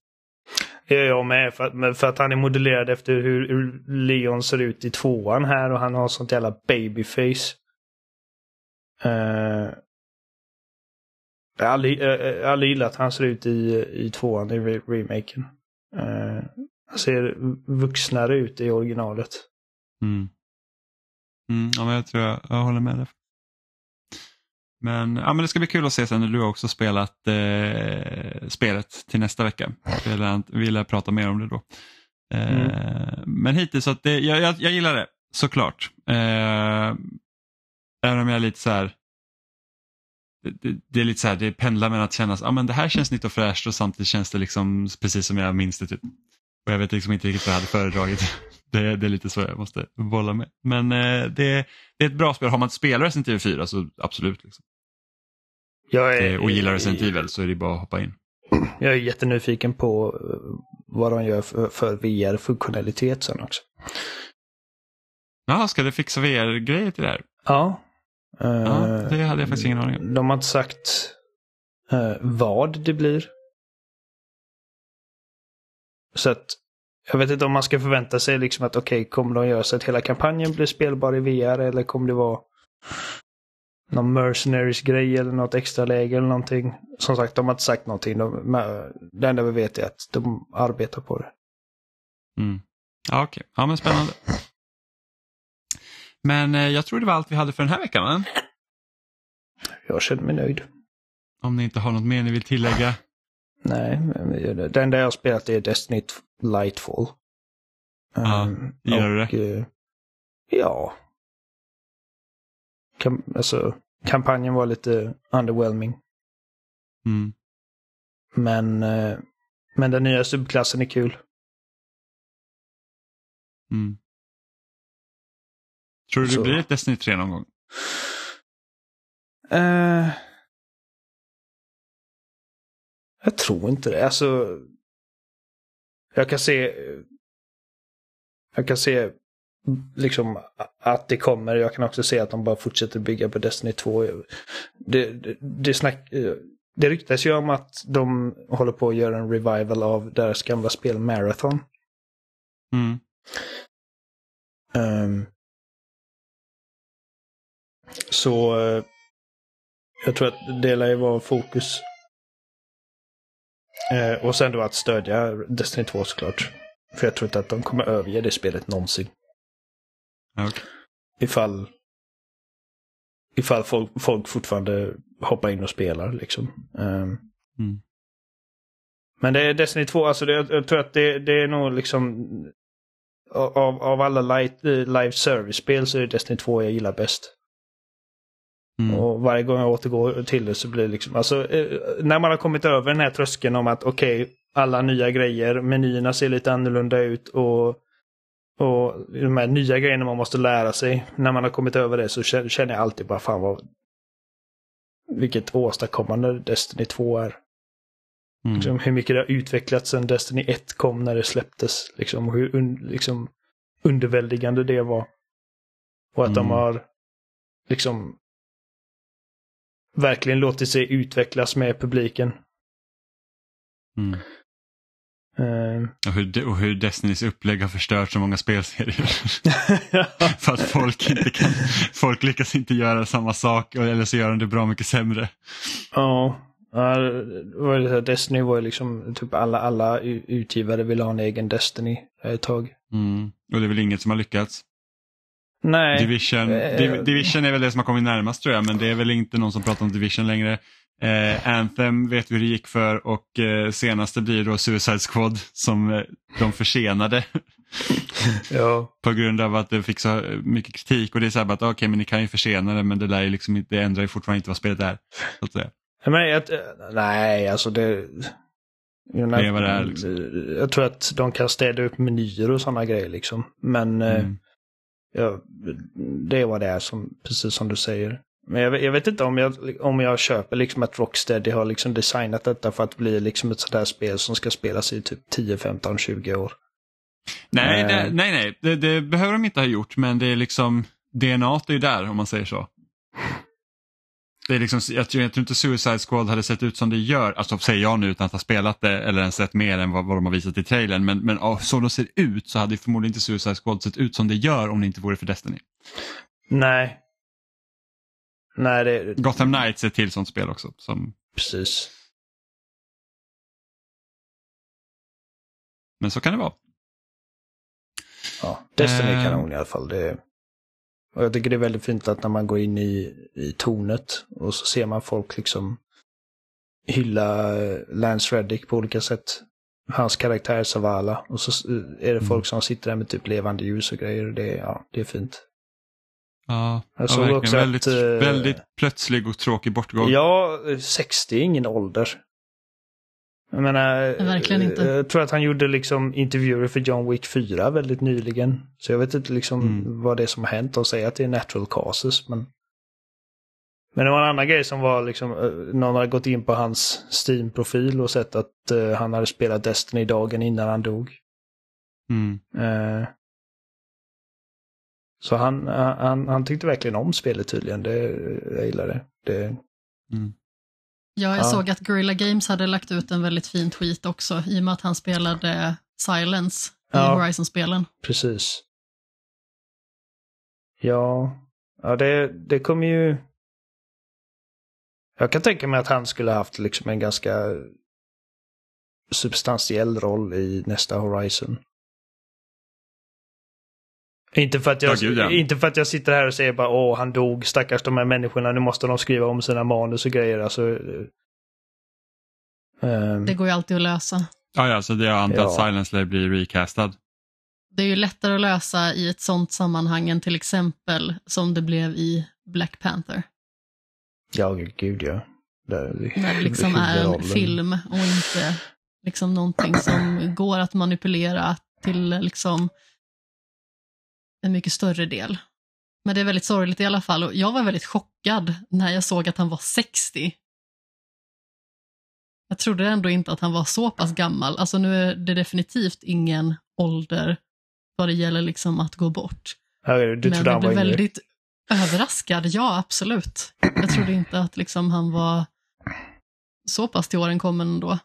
Det gör jag med. För att, för att han är modellerad efter hur, hur Leon ser ut i tvåan här. Och han har sånt jävla babyface. Uh, jag har aldrig, uh, aldrig gillat han ser ut i, i tvåan i re- remaken. Uh, han ser vuxnare ut i originalet. Mm. Mm, ja, men jag tror jag, jag håller med dig. Men, ja, men det ska bli kul att se sen när du också spelat eh, spelet till nästa vecka. Jag vill, vill prata mer om det då. Eh, mm. Men hittills, så att det, jag, jag, jag gillar det såklart. Eh, även om jag är lite så här, det, det, är lite så här, det pendlar mellan att känna att ah, det här känns nytt och fräscht och samtidigt känns det liksom precis som jag minns det. Typ. Och jag vet liksom inte riktigt vad jag hade föredragit. Det, det är lite så jag måste bolla med. Men eh, det, det, är ett bra spel. Har man inte spelat Resident Evil 4 så absolut. Liksom. Är, och gillar Resident Evil så är det bara att hoppa in. Jag är jättenyfiken på eh, vad de gör för, för VR-funktionalitet sen också. Ja, ska det fixa VR-grejer till det här? Ja. ja. Det hade jag faktiskt ingen aning om. De har inte sagt vad det blir. Så att jag vet inte om man ska förvänta sig liksom att okej, okay, kommer de göra så att hela kampanjen blir spelbar i VR eller kommer det vara någon mercenaries-grej eller något extra läge eller någonting. Som sagt, de har inte sagt någonting. De, det enda vi vet är att de arbetar på det. Mm. Ja, okej. Okay. Ja, men spännande. Men eh, jag tror det var allt vi hade för den här veckan, va? Jag känner mig nöjd. Om ni inte har något mer ni vill tillägga? Nej, det enda jag har spelat är Destiny Lightfall. Ja, um, gör du det? Uh, ja. Kam alltså, kampanjen var lite underwhelming. Mm. Men, uh, men den nya subklassen är kul. Mm. Tror du Så. det blir ett Destiny 3 någon gång? Uh, jag tror inte det. Alltså, jag kan se jag kan se liksom att det kommer. Jag kan också se att de bara fortsätter bygga på Destiny 2. Det, det, det, snack, det ryktas ju om att de håller på att göra en revival av deras gamla spel Marathon. Mm. Um, så uh, jag tror att det lär ju vara fokus Eh, och sen då att stödja Destiny 2 såklart. För jag tror inte att de kommer överge det spelet någonsin. Okay. Ifall, ifall folk, folk fortfarande hoppar in och spelar liksom. Um, mm. Men det är Destiny 2, alltså det, jag tror att det, det är nog liksom av, av alla light, eh, live service-spel så är det Destiny 2 jag gillar bäst. Mm. Och varje gång jag återgår till det så blir det liksom, alltså eh, när man har kommit över den här tröskeln om att okej, okay, alla nya grejer, menyerna ser lite annorlunda ut och, och de här nya grejerna man måste lära sig. När man har kommit över det så känner jag alltid bara fan vad vilket åstadkommande Destiny 2 är. Mm. Liksom, hur mycket det har utvecklats sedan Destiny 1 kom när det släpptes. Liksom, hur un, liksom, underväldigande det var. Och att mm. de har liksom verkligen låtit sig utvecklas med publiken. Mm. Uh, och, hur, och hur Destinys upplägg har förstört så många spelserier. För att folk inte kan, folk lyckas inte göra samma sak eller så gör de det bra mycket sämre. Ja, uh, Destiny var ju liksom typ alla, alla utgivare ville ha en egen Destiny ett tag. Mm. Och det är väl inget som har lyckats. Nej. Division, Div Division är väl det som har kommit närmast tror jag, men det är väl inte någon som pratar om Division längre. Eh, Anthem vet vi hur det gick för och eh, senaste blir då Suicide Squad som eh, de försenade. ja. På grund av att det fick så mycket kritik och det är så här att okej okay, men ni kan ju försena det men det, lär liksom, det ändrar ju fortfarande inte vad spelet är. Så att säga. Men jag, nej, alltså det... Know, det är vad det är liksom. Jag tror att de kan städa upp menyer och sådana grejer liksom. Men eh, mm. Ja, det är vad det är, som, precis som du säger. Men jag, jag, vet inte om jag, om jag köper liksom att Rocksteady har liksom designat detta för att bli liksom ett sådär spel som ska spelas i typ 10, 15, 20 år. Nej, äh... det, nej, nej. Det, det, behöver de inte ha gjort, men det är liksom DNA är ju där om man säger så. Det är liksom, jag, tror, jag tror inte Suicide Squad hade sett ut som det gör, alltså säger jag nu utan att ha spelat det eller ens sett mer än vad, vad de har visat i trailern. Men, men oh, så de ser ut så hade förmodligen inte Suicide Squad sett ut som det gör om det inte vore för Destiny. Nej. Nej det... Gotham Knights är till sånt spel också. Som... Precis. Men så kan det vara. Ja, Destiny är kanon i alla fall. Det Och jag tycker det är väldigt fint att när man går in i, i tornet och så ser man folk liksom hylla eh, Lance Reddick på olika sätt. Hans karaktär Savala. Och så eh, är det Mm. folk som sitter där med typ levande ljus och grejer. Det, ja, det är fint. Ja, Jag ja såg verkligen. också väldigt, att, eh, väldigt plötslig och tråkig bortgång. Ja, 60 är ingen ålder. Jag menar, Verkligen inte. eh, Jag tror att han gjorde liksom intervjuer för John Wick 4 väldigt nyligen. Så jag vet inte liksom Mm. vad det är som har hänt. De säger att det är natural causes, men... Men det var en annan grej som var liksom, eh, någon hade gått in på hans Steam-profil och sett att eh, han hade spelat Destiny dagen innan han dog. Mm. Så han, han, han tyckte verkligen om spelet tydligen. Det, jag gillar det. det Mm. Ja, jag Ja. såg att Guerrilla Games hade lagt ut en väldigt fin tweet också, i och med att han spelade Silence i Ja. Horizon-spelen. Precis. Ja, ja det, det kommer ju... Jag kan tänka mig att han skulle haft liksom en ganska substantiell roll i nästa Horizon. Inte för, att jag, Ja, gud, inte för att jag sitter här och säger bara åh, han dog, stackars de här människorna, nu måste de skriva om sina manus och grejer. Alltså, ehm, Det går ju alltid att lösa. Ja, ja, så det jag antar Ja. att Silence lär bli recastad. Det är ju lättare att lösa i ett sånt sammanhang än till exempel som det blev i Black Panther. ja, gud ja. Det, När det liksom är en film och inte liksom någonting som går att manipulera till liksom en mycket större del. Men det är väldigt sorgligt i alla fall och jag var väldigt chockad när jag såg att han var 60. Jag trodde ändå inte att han var så pass gammal. Alltså nu är det definitivt ingen ålder vad det gäller liksom att gå bort. Du Men jag han var blev yngre? väldigt överraskad, ja absolut. Jag trodde inte att liksom han var så pass till åren kommen ändå.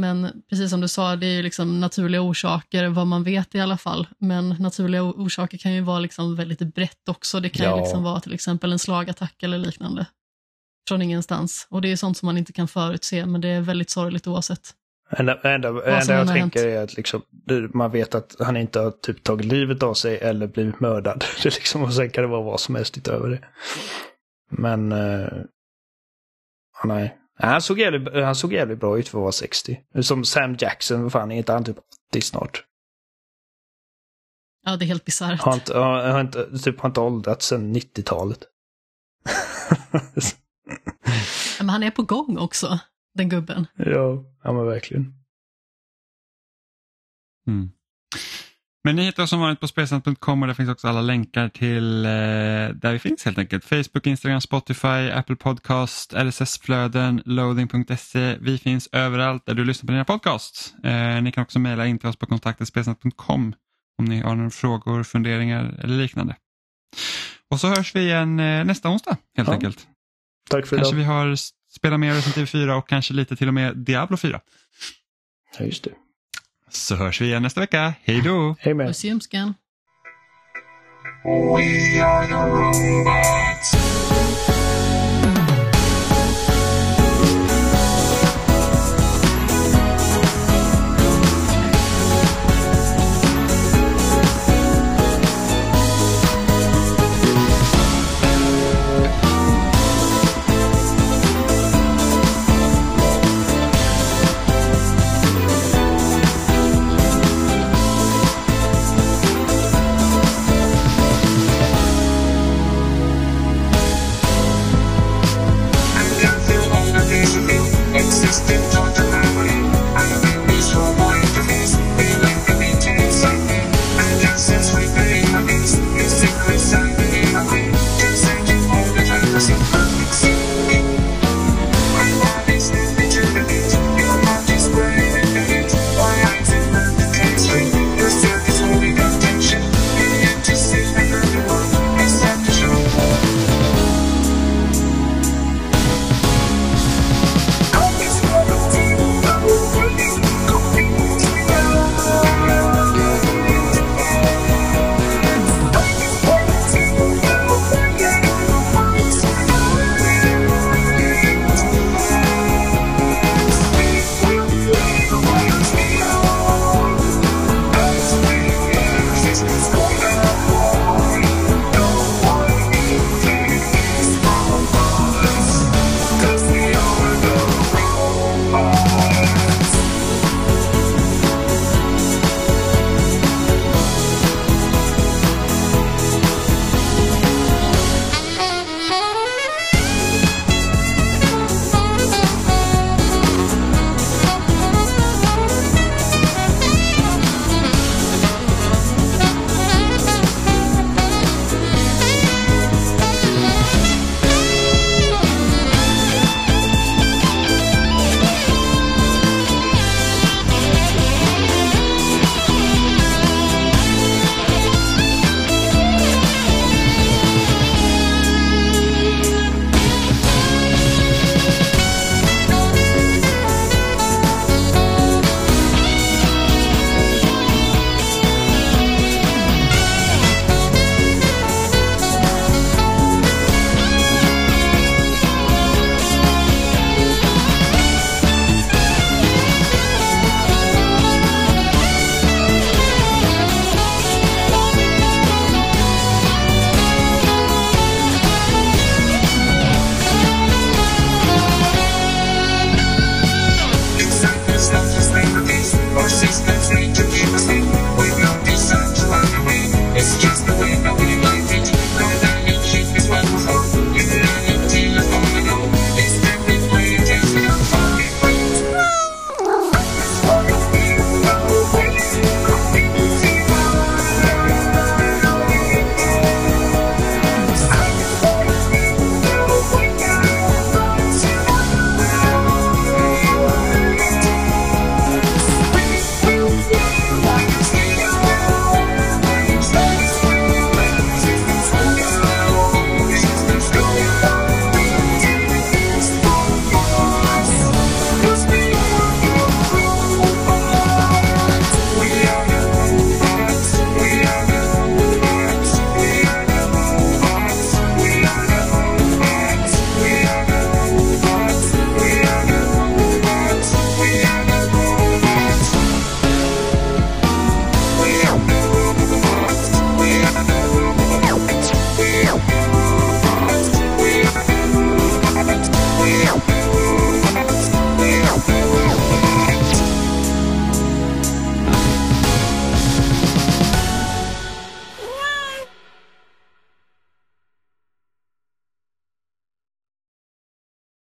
Men precis som du sa, det är ju liksom naturliga orsaker, vad man vet i alla fall. Men naturliga orsaker kan ju vara liksom väldigt brett också. Det kan Ja. ju liksom vara till exempel en slagattack eller liknande. Från ingenstans. Och det är sånt som man inte kan förutse, men det är väldigt sorgligt oavsett. Enda, enda, enda jag tänker är att liksom, man vet att han inte har typ tagit livet av sig eller blivit mördad. Det liksom, och sen kan det vara vad som helst utöver det. Men... Ja, nej. Han såg, jävligt, han såg jävligt bra ut för att vara 60. Som Sam Jackson, vad fan, är inte han typ 80 snart? Ja, det är helt bisarrt. Har inte, har, har inte, typ, har inte åldrats sedan 90-talet. Men han är på gång också, den gubben. ja, ja men verkligen. Mm. Men ni hittar oss som vanligt på spelsnack.com och där finns också alla länkar till eh, där vi finns helt enkelt. Facebook, Instagram, Spotify, Apple Podcast, LSS-flöden, loading.se. Vi finns överallt där du lyssnar på dina podcasts. Eh, ni kan också mejla in till oss på kontaktetspelsnack.com om ni har några frågor, funderingar eller liknande. Och så hörs vi igen eh, nästa onsdag helt Ja. enkelt. Tack för Kanske idag. vi har spelat mer Resident Evil 4 och kanske lite till och med Diablo 4. Ja, just det. Så hörs vi igen nästa vecka. Hej då! Hej med. Puss i. We are the robots.